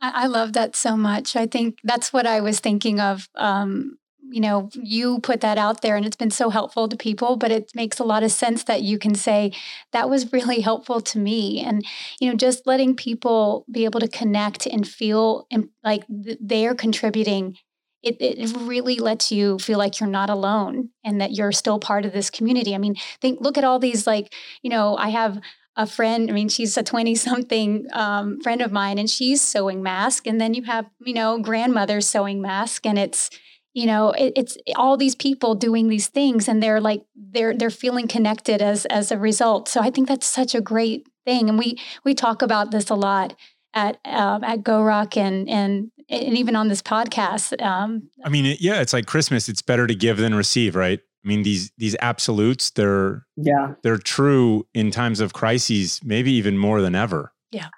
I, love that so much. I think that's what I was thinking of. Um, you know, you put that out there and it's been so helpful to people, but it makes a lot of sense that you can say that was really helpful to me. And, you know, just letting people be able to connect and feel like they're contributing it, it really lets you feel like you're not alone and that you're still part of this community. I mean, think look at all these like, you know, I have a friend, I mean, she's a 20 something um, friend of mine and she's sewing mask. And then you have, you know, grandmother sewing mask and it's, you know, it, it's all these people doing these things and they're like, they're, they're feeling connected as, as a result. So I think that's such a great thing. And we, we talk about this a lot at, um, at GoRuck and, and, and even on this podcast. Um, I mean, yeah, it's like Christmas. It's better to give than receive, right? I mean, these these absolutes, they're Yeah. they're true in times of crises, maybe even more than ever. Yeah,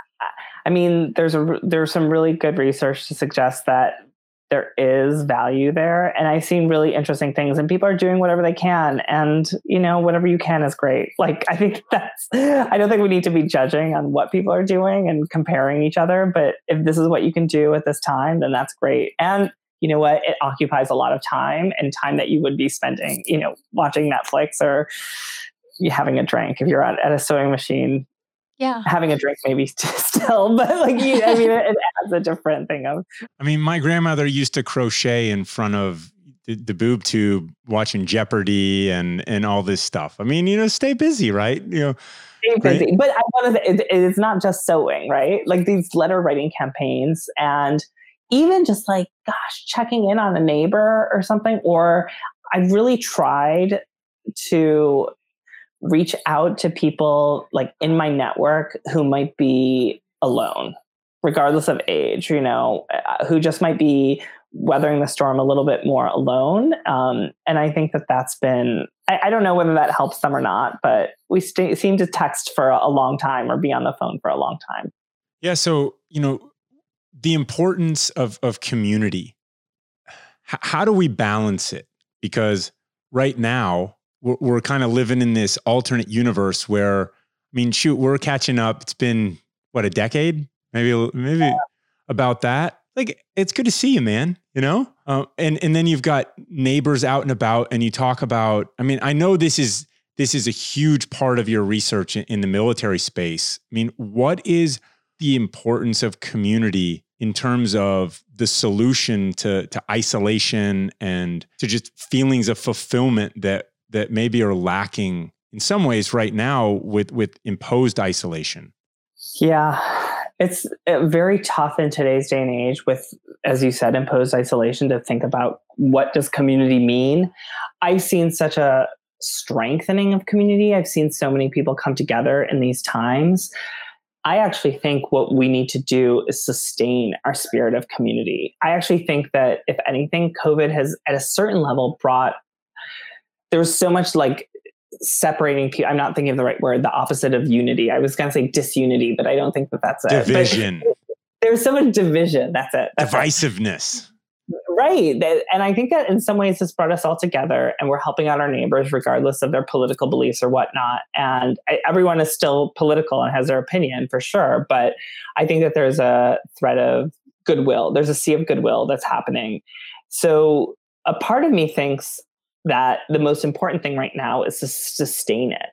I mean, there's a there's some really good research to suggest that there is value there, and I've seen really interesting things, and people are doing whatever they can, and you know, whatever you can is great. Like, I think that's I don't think we need to be judging on what people are doing and comparing each other, but if this is what you can do at this time, then that's great. And you know what? It occupies a lot of time and time that you would be spending, you know, watching Netflix or having a drink if you're at, at a sewing machine yeah. having a drink maybe still, but like you, I mean, it, it adds a different thing of I mean, my grandmother used to crochet in front of the, the boob tube, watching Jeopardy and and all this stuff. I mean, you know, stay busy, right? You know, staying Right. busy. But I want to. It, it's not just sewing, right? Like these letter writing campaigns, and even just like, gosh, checking in on a neighbor or something. Or i've really tried to reach out to people like in my network who might be alone, regardless of age. You know, uh, who just might be weathering the storm a little bit more alone. Um, and I think that that's been I, I, don't know whether that helps them or not, but we st- seem to text for a long time or be on the phone for a long time. Yeah. So, you know, the importance of, of community, H- how do we balance it? Because right now, we're, we're kind of living in this alternate universe where, I mean, shoot, we're catching up. It's been, what, a decade? Maybe, maybe yeah. about that like it's good to see you, man. You know, uh, and and then you've got neighbors out and about, and you talk about. I mean, I know this is this is a huge part of your research in, in the military space. I mean, what is the importance of community in terms of the solution to to isolation and to just feelings of fulfillment that that maybe are lacking in some ways right now with with imposed isolation? Yeah, it's uh, very tough in today's day and age with as you said imposed isolation to think about what does community mean. I've seen such a strengthening of community. I've seen so many people come together in these times. I actually think what we need to do is sustain our spirit of community. I actually think that if anything covid has at a certain level brought there was so much like separating people. I'm not thinking of the right word, the opposite of unity. I was going to say disunity, but I don't think that that's it. Division. There's so much division. That's it. That's Divisiveness. It. Right. And I think that in some ways this brought us all together and we're helping out our neighbors regardless of their political beliefs or whatnot. And I, everyone is still political and has their opinion for sure. But I think that there's a thread of goodwill. There's a sea of goodwill that's happening. So a part of me thinks that the most important thing right now is to sustain it.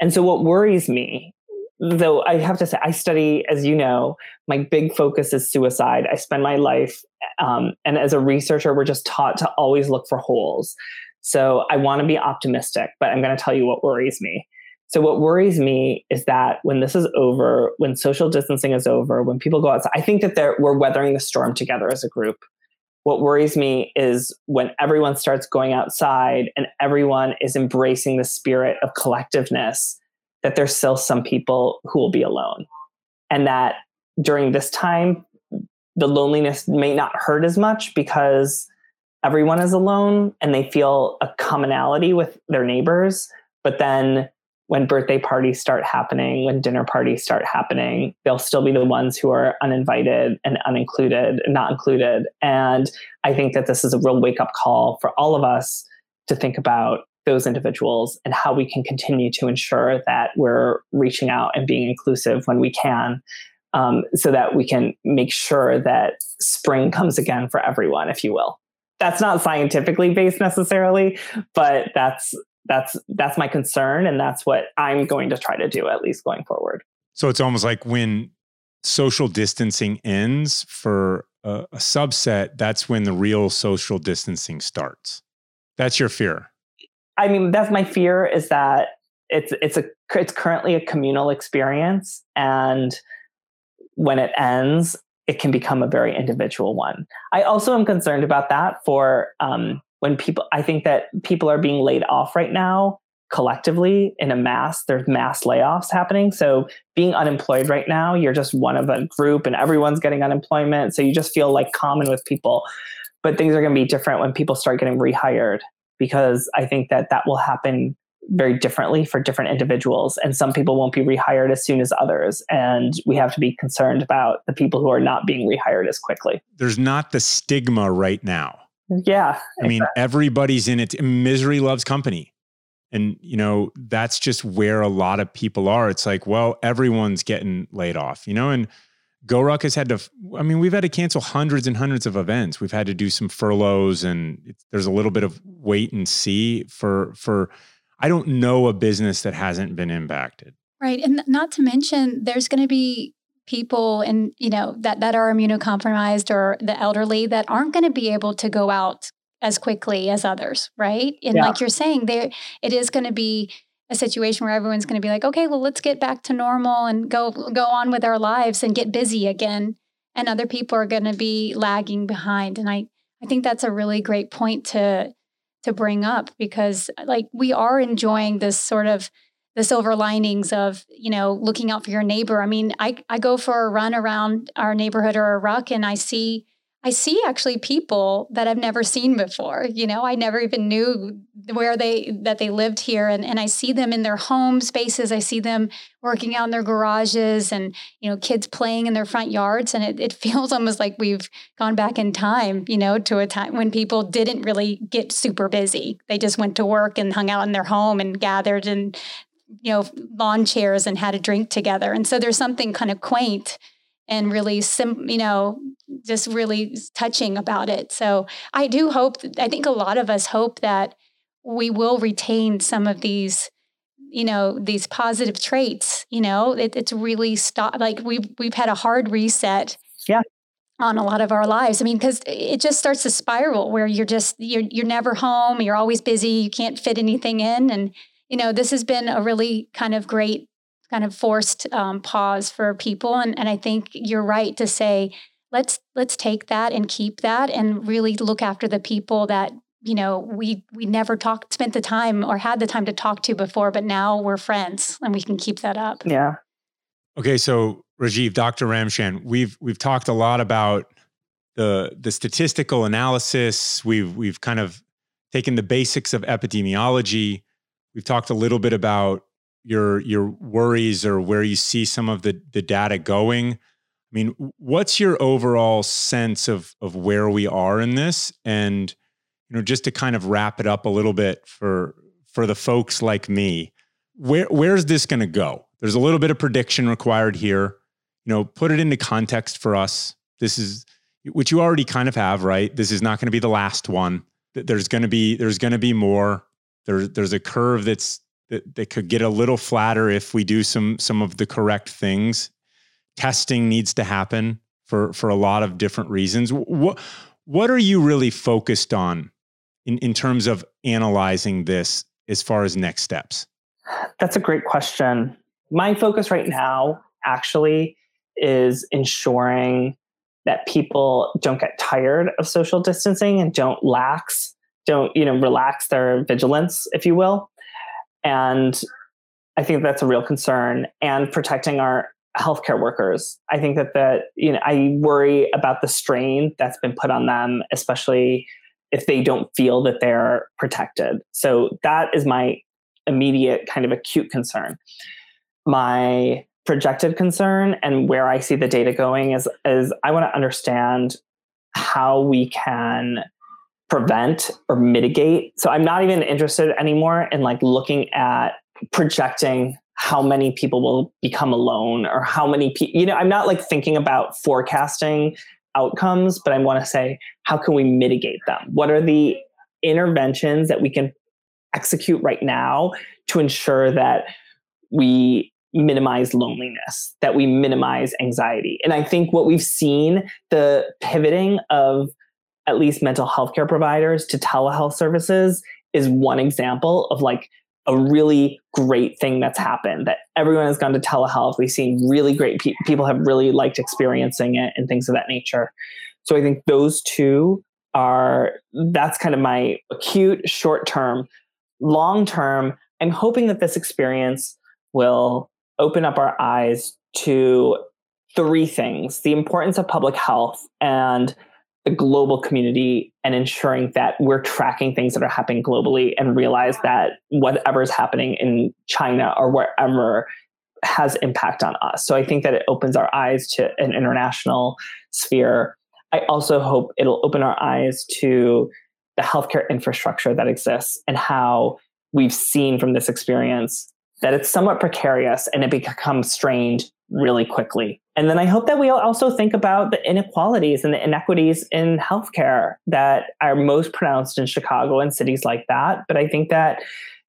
And so, what worries me, though I have to say, I study, as you know, my big focus is suicide. I spend my life, um, and as a researcher, we're just taught to always look for holes. So, I want to be optimistic, but I'm going to tell you what worries me. So, what worries me is that when this is over, when social distancing is over, when people go outside, I think that we're weathering the storm together as a group. What worries me is when everyone starts going outside and everyone is embracing the spirit of collectiveness, that there's still some people who will be alone. And that during this time, the loneliness may not hurt as much because everyone is alone and they feel a commonality with their neighbors. But then when birthday parties start happening, when dinner parties start happening, they'll still be the ones who are uninvited and unincluded, not included. And I think that this is a real wake up call for all of us to think about those individuals and how we can continue to ensure that we're reaching out and being inclusive when we can. Um, so that we can make sure that spring comes again for everyone, if you will. That's not scientifically based necessarily, but that's that's that's my concern and that's what i'm going to try to do at least going forward. So it's almost like when social distancing ends for a, a subset that's when the real social distancing starts. That's your fear? I mean that's my fear is that it's it's a it's currently a communal experience and when it ends it can become a very individual one. I also am concerned about that for um, when people i think that people are being laid off right now collectively in a mass there's mass layoffs happening. So being unemployed right now you're just one of a group and everyone's getting unemployment. So you just feel like common with people. But things are going to be different when people start getting rehired because i think that that will happen very differently for different individuals. And some people won't be rehired as soon as others. And we have to be concerned about the people who are not being rehired as quickly. There's not the stigma right now yeah. I mean, everybody's in it. Misery loves company. And, you know, that's just where a lot of people are. It's like, well, everyone's getting laid off, you know, and GoRuck has had to, I mean, we've had to cancel hundreds and hundreds of events. We've had to do some furloughs and there's a little bit of wait and see for, for, I don't know a business that hasn't been impacted. Right. And not to mention, there's going to be people and you know that that are immunocompromised or the elderly that aren't going to be able to go out as quickly as others right? And yeah. like you're saying there it is going to be a situation where everyone's going to be like okay well let's get back to normal and go go on with our lives and get busy again. And other people are going to be lagging behind. And i i think that's a really great point to to bring up because like we are enjoying this sort of the silver linings of you know looking out for your neighbor i mean i, I go for a run around our neighborhood or a ruck and i see I see actually people that I've never seen before. You know, I never even knew where they that they lived here and, and I see them in their home spaces. I see them working out in their garages and, you know, kids playing in their front yards. And it, it feels almost like we've gone back in time, you know, to a time when people didn't really get super busy. They just went to work and hung out in their home and gathered and you know, lawn chairs and had a drink together. And so there's something kind of quaint and really sim, you know, just really touching about it. So I do hope, I think a lot of us hope that we will retain some of these you know these positive traits you know it, it's really stop like we've we've had a hard reset yeah on a lot of our lives i mean because it just starts to spiral where you're just you're you're never home you're always busy you can't fit anything in and you know this has been a really kind of great kind of forced um, pause for people and, and i think you're right to say let's let's take that and keep that and really look after the people that you know we we never talked spent the time or had the time to talk to before but now we're friends and we can keep that up. Yeah. Okay so rajeev dr ramchand we've we've talked a lot about the the statistical analysis. We've we've kind of taken the basics of epidemiology we've talked a little bit about your your worries or where you see some of the the data going. I mean, what's your overall sense of of where we are in this? And you know, just to kind of wrap it up a little bit for for the folks like me, where where's this going to go? There's a little bit of prediction required here. You know, put it into context for us. This is which you already kind of have, right? This is not going to be the last one. There's going to be there's going to be more. There's there's a curve that's that, that could get a little flatter if we do some some of the correct things. Testing needs to happen for for a lot of different reasons. What what are you really focused on in, in terms of analyzing this as far as next steps? That's a great question. My focus right now actually is ensuring that people don't get tired of social distancing and don't lax, don't, you know, relax their vigilance, if you will. And I think that's a real concern. And protecting our healthcare workers. I think that that you know I worry about the strain that's been put on them, especially if they don't feel that they're protected. So that is my immediate kind of acute concern. My projected concern and where I see the data going is is I want to understand how we can prevent or mitigate. So I'm not even interested anymore in like looking at projecting how many people will become alone or how many people, you know, I'm not like thinking about forecasting outcomes, but I want to say, how can we mitigate them? What are the interventions that we can execute right now to ensure that we minimize loneliness, that we minimize anxiety? And I think what we've seen, the pivoting of at least mental health care providers to telehealth services is one example of like a really great thing that's happened that everyone has gone to telehealth. We've seen really great pe- people have really liked experiencing it and things of that nature. So i think those two are that's kind of my acute short term long term i'm hoping that this experience will open up our eyes to three things the importance of public health and the global community and ensuring that we're tracking things that are happening globally and realize that whatever is happening in China or wherever has impact on us. So I think that it opens our eyes to an international sphere. I also hope it'll open our eyes to the healthcare infrastructure that exists and how we've seen from this experience that it's somewhat precarious and it becomes strained really quickly. And then I hope that we also think about the inequalities and the inequities in healthcare that are most pronounced in Chicago and cities like that. But I think that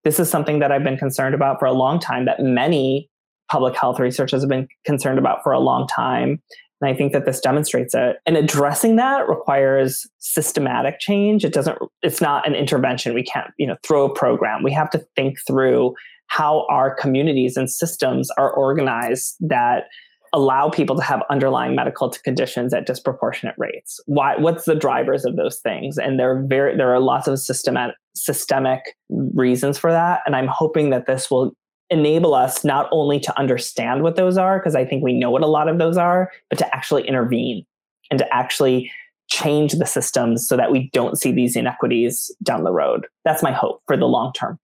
this is something that I've been concerned about for a long time, that many public health researchers have been concerned about for a long time. And I think that this demonstrates it. And addressing that requires systematic change. It doesn't, it's not an intervention. We can't, you know, throw a program. We have to think through how our communities and systems are organized that allow people to have underlying medical conditions at disproportionate rates. Why? What's the drivers of those things? And there are very there are lots of systematic systemic reasons for that. And I'm hoping that this will enable us not only to understand what those are, because I think we know what a lot of those are, but to actually intervene and to actually change the systems so that we don't see these inequities down the road. That's my hope for the long term.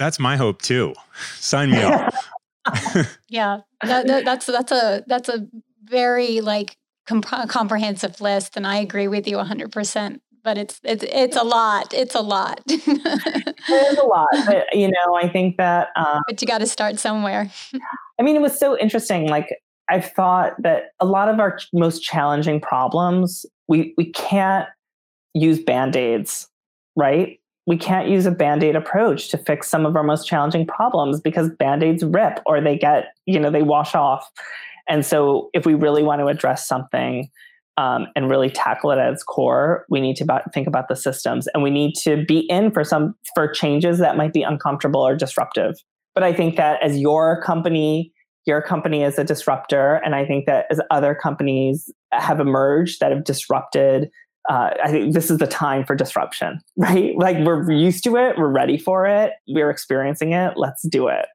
That's my hope too. Sign me up. yeah, that, that, that's that's a that's a very like comp- comprehensive list, and I agree with you 100. percent But it's it's it's a lot. It's a lot. it is a lot, but you know, I think that. Um, but you got to start somewhere. I mean, it was so interesting. Like I've thought that a lot of our most challenging problems, we we can't use band-aids, right? We can't use a band-aid approach to fix some of our most challenging problems because band-aids rip or they get, you know, they wash off. And so if we really want to address something um, and really tackle it at its core, we need to about, think about the systems and we need to be in for some for changes that might be uncomfortable or disruptive. But I think that as your company your company is a disruptor. And I think that as other companies have emerged that have disrupted, uh, I think this is the time for disruption, right? Like we're used to it, we're ready for it, we're experiencing it. Let's do it.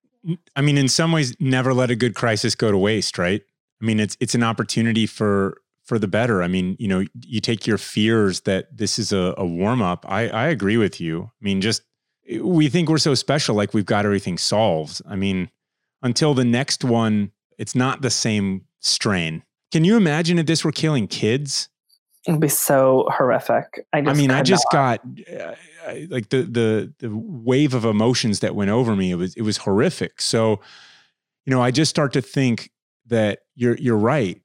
I mean, in some ways, never let a good crisis go to waste, right? I mean, it's it's an opportunity for for the better. I mean, you know, you take your fears that this is a, a warm up. I I agree with you. I mean, just we think we're so special, like we've got everything solved. I mean, until the next one, it's not the same strain. Can you imagine if this were killing kids? It'd be so horrific. I, I mean, I just got uh, like the the the wave of emotions that went over me. It was it was horrific. So, you know, I just start to think that you're you're right.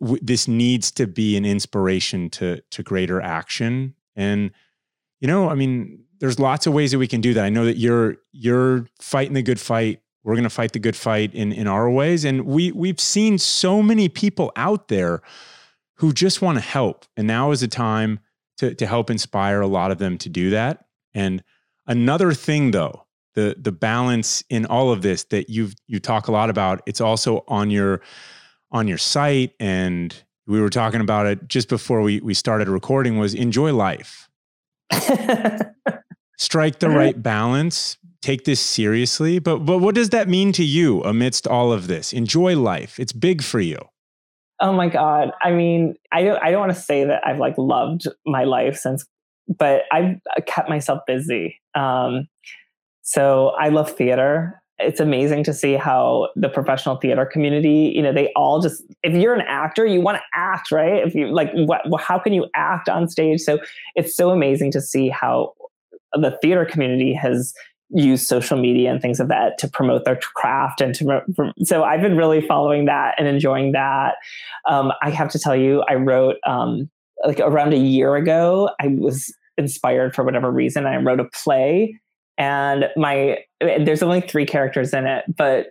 This needs to be an inspiration to to greater action. And you know, I mean, there's lots of ways that we can do that. I know that you're you're fighting the good fight we're going to fight the good fight in in our ways and we we've seen so many people out there who just want to help and now is a time to to help inspire a lot of them to do that and another thing though the the balance in all of this that you've you talk a lot about it's also on your on your site and we were talking about it just before we we started recording was enjoy life strike the mm-hmm. right balance take this seriously. But but what does that mean to you amidst all of this? Enjoy life. It's big for you. Oh my god. I mean, I don't I don't want to say that I've like loved my life since but I've kept myself busy. Um, so I love theater. It's amazing to see how the professional theater community, you know, they all just if you're an actor, you want to act, right? If you like what how can you act on stage? So it's so amazing to see how the theater community has use social media and things of that to promote their craft and to so i've been really following that and enjoying that. Um, i have to tell you i wrote um, like around a year ago i was inspired for whatever reason i wrote a play and my there's only three characters in it but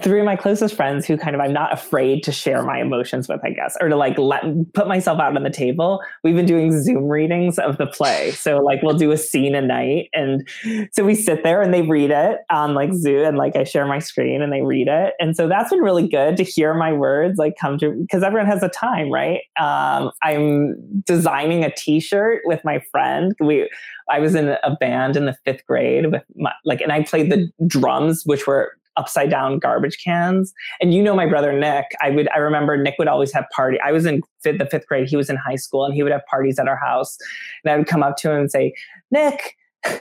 three of my closest friends who kind of i'm not afraid to share my emotions with i guess or to like let put myself out on the table. We've been doing zoom readings of the play. So like we'll do a scene a night and so we sit there and they read it on like zoom and like i share my screen and they read it. And so that's been really good to hear my words like come to because everyone has a time right? Um, i'm designing a t-shirt with my friend. We I was in a band in the fifth grade with my, like, and I played the drums, which were upside down garbage cans. And you know my brother Nick. I would I remember Nick would always have party. I was in fifth, the fifth grade. He was in high school, and he would have parties at our house. And I would come up to him and say, Nick.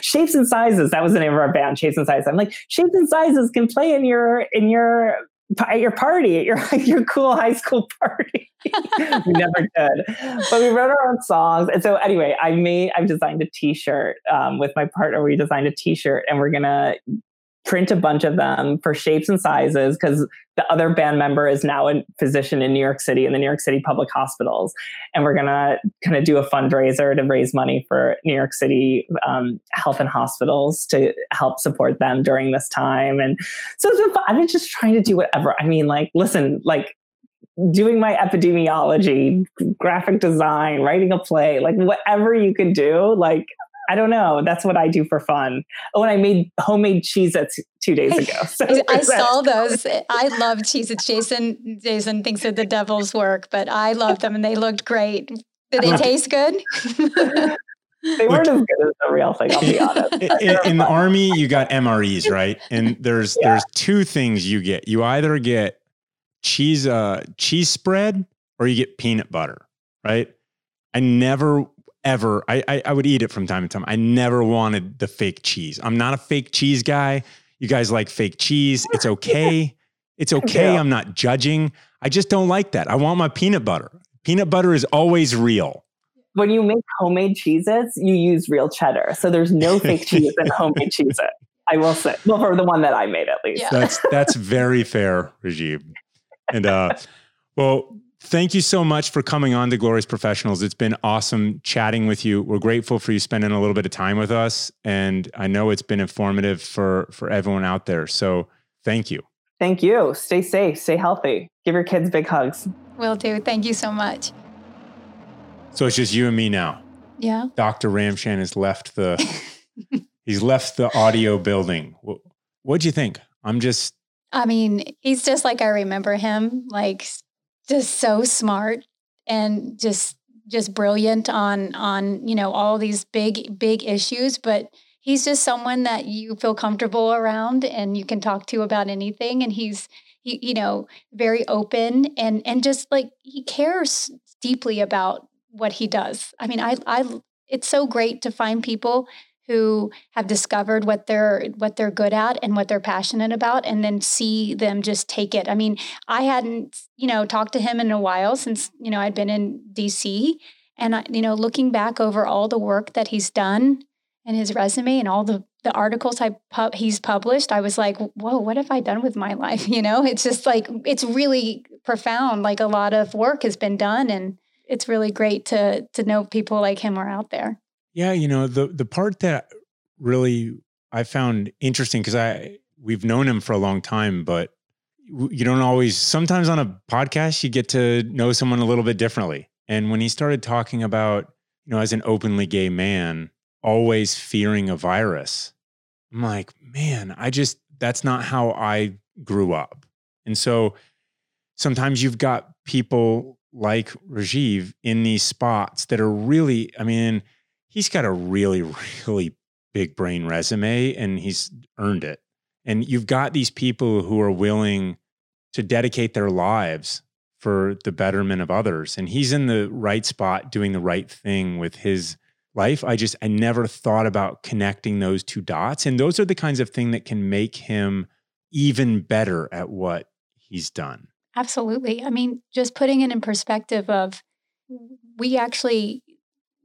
shapes and sizes that was the name of our band shapes and sizes i'm like shapes and sizes can play in your in your at your party, at your your cool high school party. we never did, but we wrote our own songs. And so, anyway, I made I've designed a T-shirt um, with my partner. We designed a T-shirt, and we're gonna print a bunch of them for shapes and sizes because the other band member is now a physician in New York City in the New York City public hospitals. And we're going to kind of do a fundraiser to raise money for New York City um, health and hospitals to help support them during this time. And so it's been fun. I've been just trying to do whatever. I mean, like, listen, like, doing my epidemiology, graphic design, writing a play, like whatever you can do, like I don't know. That's what I do for fun. Oh, and I made homemade cheese two days ago. So I saw those. I love cheese Jason, Jason thinks of the devil's work, but I love them and they looked great. Did they taste good? they weren't as good as the real thing. I'll be honest. In, in the army, you got MREs, right? And there's yeah. there's two things you get. You either get cheese uh cheese spread or you get peanut butter, right? I never ever I, I, I would eat it from time to time. I never wanted the fake cheese. I'm not a fake cheese guy. You guys like fake cheese. It's okay. It's okay. I'm not judging. I just don't like that. I want my peanut butter. Peanut butter is always real. When you make homemade cheeses, you use real cheddar. So there's no fake cheese in homemade cheeses. I will say. Well, for the one that I made at least. Yeah. That's that's very fair, Rajeev. And uh well, thank you so much for coming on to Glorious Professionals. It's been awesome chatting with you. We're grateful for you spending a little bit of time with us. And I know it's been informative for for everyone out there. So thank you. Thank you. Stay safe, stay healthy. Give your kids big hugs. Will do. Thank you so much. So it's just you and me now. Yeah. Dr. Ramchand has left the he's left the audio building. What, what'd you think? I'm just I mean, he's just like I remember him, like just so smart and just just brilliant on on, you know, all these big big issues, but he's just someone that you feel comfortable around and you can talk to about anything and he's he, you know, very open and and just like he cares deeply about what he does. I mean, I I it's so great to find people who have discovered what they're what they're good at and what they're passionate about and then see them just take it. I mean, I hadn't, you know, talked to him in a while since, you know, I'd been in DC and I, you know, looking back over all the work that he's done and his resume and all the the articles I pu- he's published, I was like, "Whoa, what have I done with my life?" You know, it's just like it's really profound. Like a lot of work has been done and it's really great to to know people like him are out there. Yeah, you know, the the part that really I found interesting because I we've known him for a long time, but you don't always sometimes on a podcast you get to know someone a little bit differently. And when he started talking about, you know, as an openly gay man, always fearing a virus, I'm like, man, I just that's not how I grew up. And so sometimes you've got people like Rajeev in these spots that are really, I mean, he's got a really, really big brain resume and he's earned it. And you've got these people who are willing to dedicate their lives for the betterment of others. And he's in the right spot doing the right thing with his life. I just, I never thought about connecting those two dots. And those are the kinds of thing that can make him even better at what he's done. Absolutely. I mean, just putting it in perspective of we actually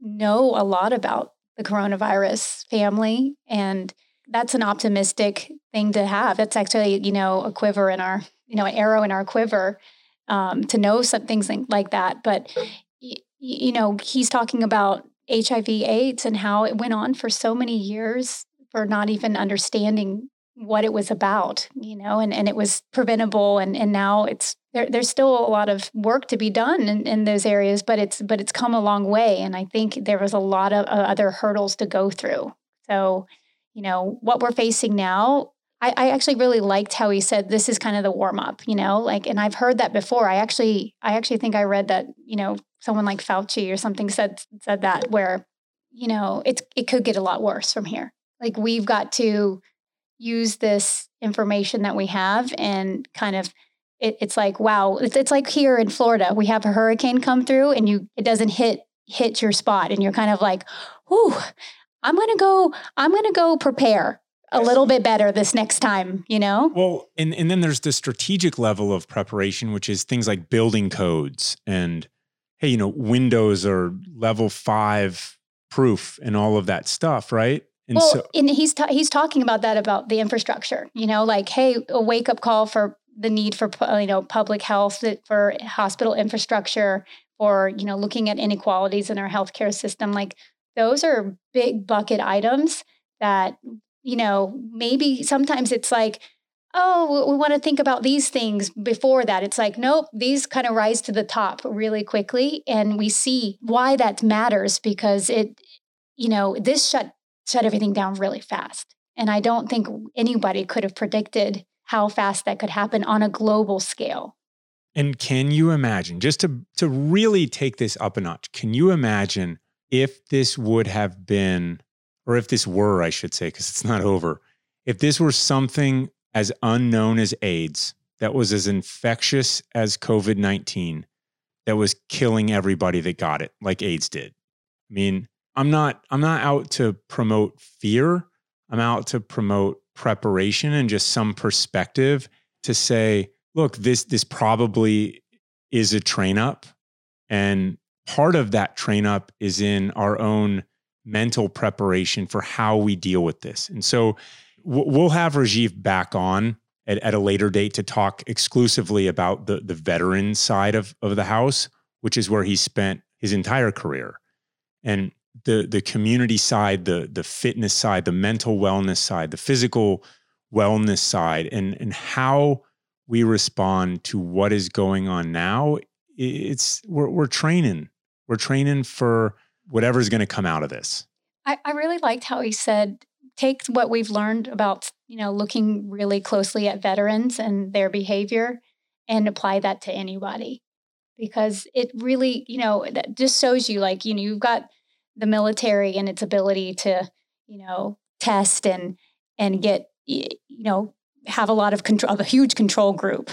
know a lot about the coronavirus family and that's an optimistic thing to have. That's actually, you know, a quiver in our, you know, an arrow in our quiver um, to know some things like that. But, y- you know, he's talking about HIV AIDS and how it went on for so many years for not even understanding what it was about, you know, and, and it was preventable and, and now it's there, there's still a lot of work to be done in, in those areas, but it's but it's come a long way. And I think there was a lot of uh, other hurdles to go through. So, you know, what we're facing now, I, I actually really liked how he said this is kind of the warm up, you know, like and I've heard that before. I actually I actually think I read that, you know, someone like Fauci or something said said that where, you know, it's it could get a lot worse from here. Like we've got to use this information that we have and kind of it, it's like wow it's, it's like here in florida we have a hurricane come through and you it doesn't hit hit your spot and you're kind of like whew i'm gonna go i'm gonna go prepare a little bit better this next time you know Well, and, and then there's the strategic level of preparation, which is things like building codes and, hey, you know, Windows are level five proof and all of that stuff, right? And well, so, and he's ta- he's talking about that about the infrastructure. You know, like hey, a wake up call for the need for you know public health, that- for hospital infrastructure, or you know, looking at inequalities in our healthcare system. Like those are big bucket items that you know maybe sometimes it's like oh we want to think about these things before that it's like nope these kind of rise to the top really quickly and we see why that matters because it you know this shut shut everything down really fast. And I don't think anybody could have predicted how fast that could happen on a global scale. and can you imagine, just to, to really take this up a notch, can you imagine if this would have been, or if this were, I should say, because it's not over, if this were something as unknown as AIDS, that was as infectious as COVID 19, that was killing everybody that got it, like AIDS did. I mean, I'm not I'm not out to promote fear. I'm out to promote preparation and just some perspective to say, look, this this probably is a train up and part of that train up is in our own mental preparation for how we deal with this. And so we'll have Rajeev back on at, at, a later date to talk exclusively about the, the veteran side of, of the house, which is where he spent his entire career. And the, the community side, the, the fitness side, the mental wellness side, the physical wellness side, and, and how we respond to what is going on now. It's we're, we're training. We're training for whatever's going to come out of this. I, I really liked how he said take what we've learned about you know looking really closely at veterans and their behavior and apply that to anybody because it really you know that just shows you like you know you've got the military and its ability to you know test and and mm-hmm. get you know have a lot of control of a huge control group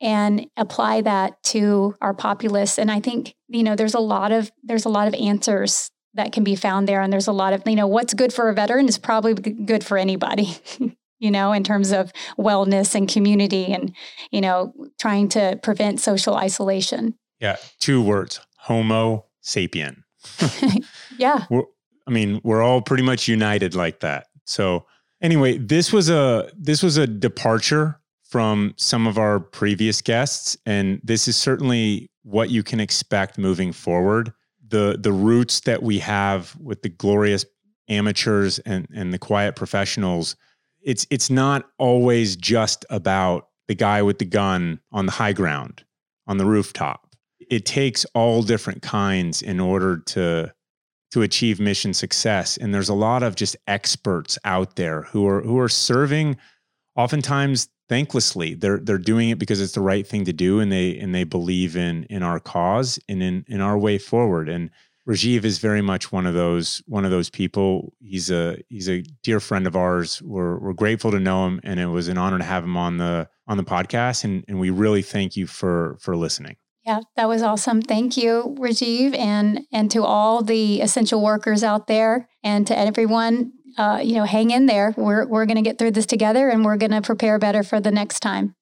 and apply that to our populace and i think you know there's a lot of there's a lot of answers that can be found there. And there's a lot of, you know, what's good for a veteran is probably good for anybody, you know, in terms of wellness and community and, you know, trying to prevent social isolation. Yeah. Two words Homo sapien. yeah. We're, I mean, we're all pretty much united like that. So, anyway, this was a this was a departure from some of our previous guests and this is certainly what you can expect moving forward the the roots that we have with the glorious amateurs and and the quiet professionals it's it's not always just about the guy with the gun on the high ground on the rooftop it takes all different kinds in order to to achieve mission success and there's a lot of just experts out there who are who are serving oftentimes thanklessly. They're they're doing it because it's the right thing to do, and they and they believe in in our cause and in in our way forward. And Rajeev is very much one of those one of those people. He's a he's a dear friend of ours. We're we're grateful to know him, and it was an honor to have him on the on the podcast. And and we really thank you for for listening. Yeah, that was awesome. Thank you, Rajeev, and and to all the essential workers out there, and to everyone uh, you know, hang in there. We're, we're going to get through this together and we're going to prepare better for the next time.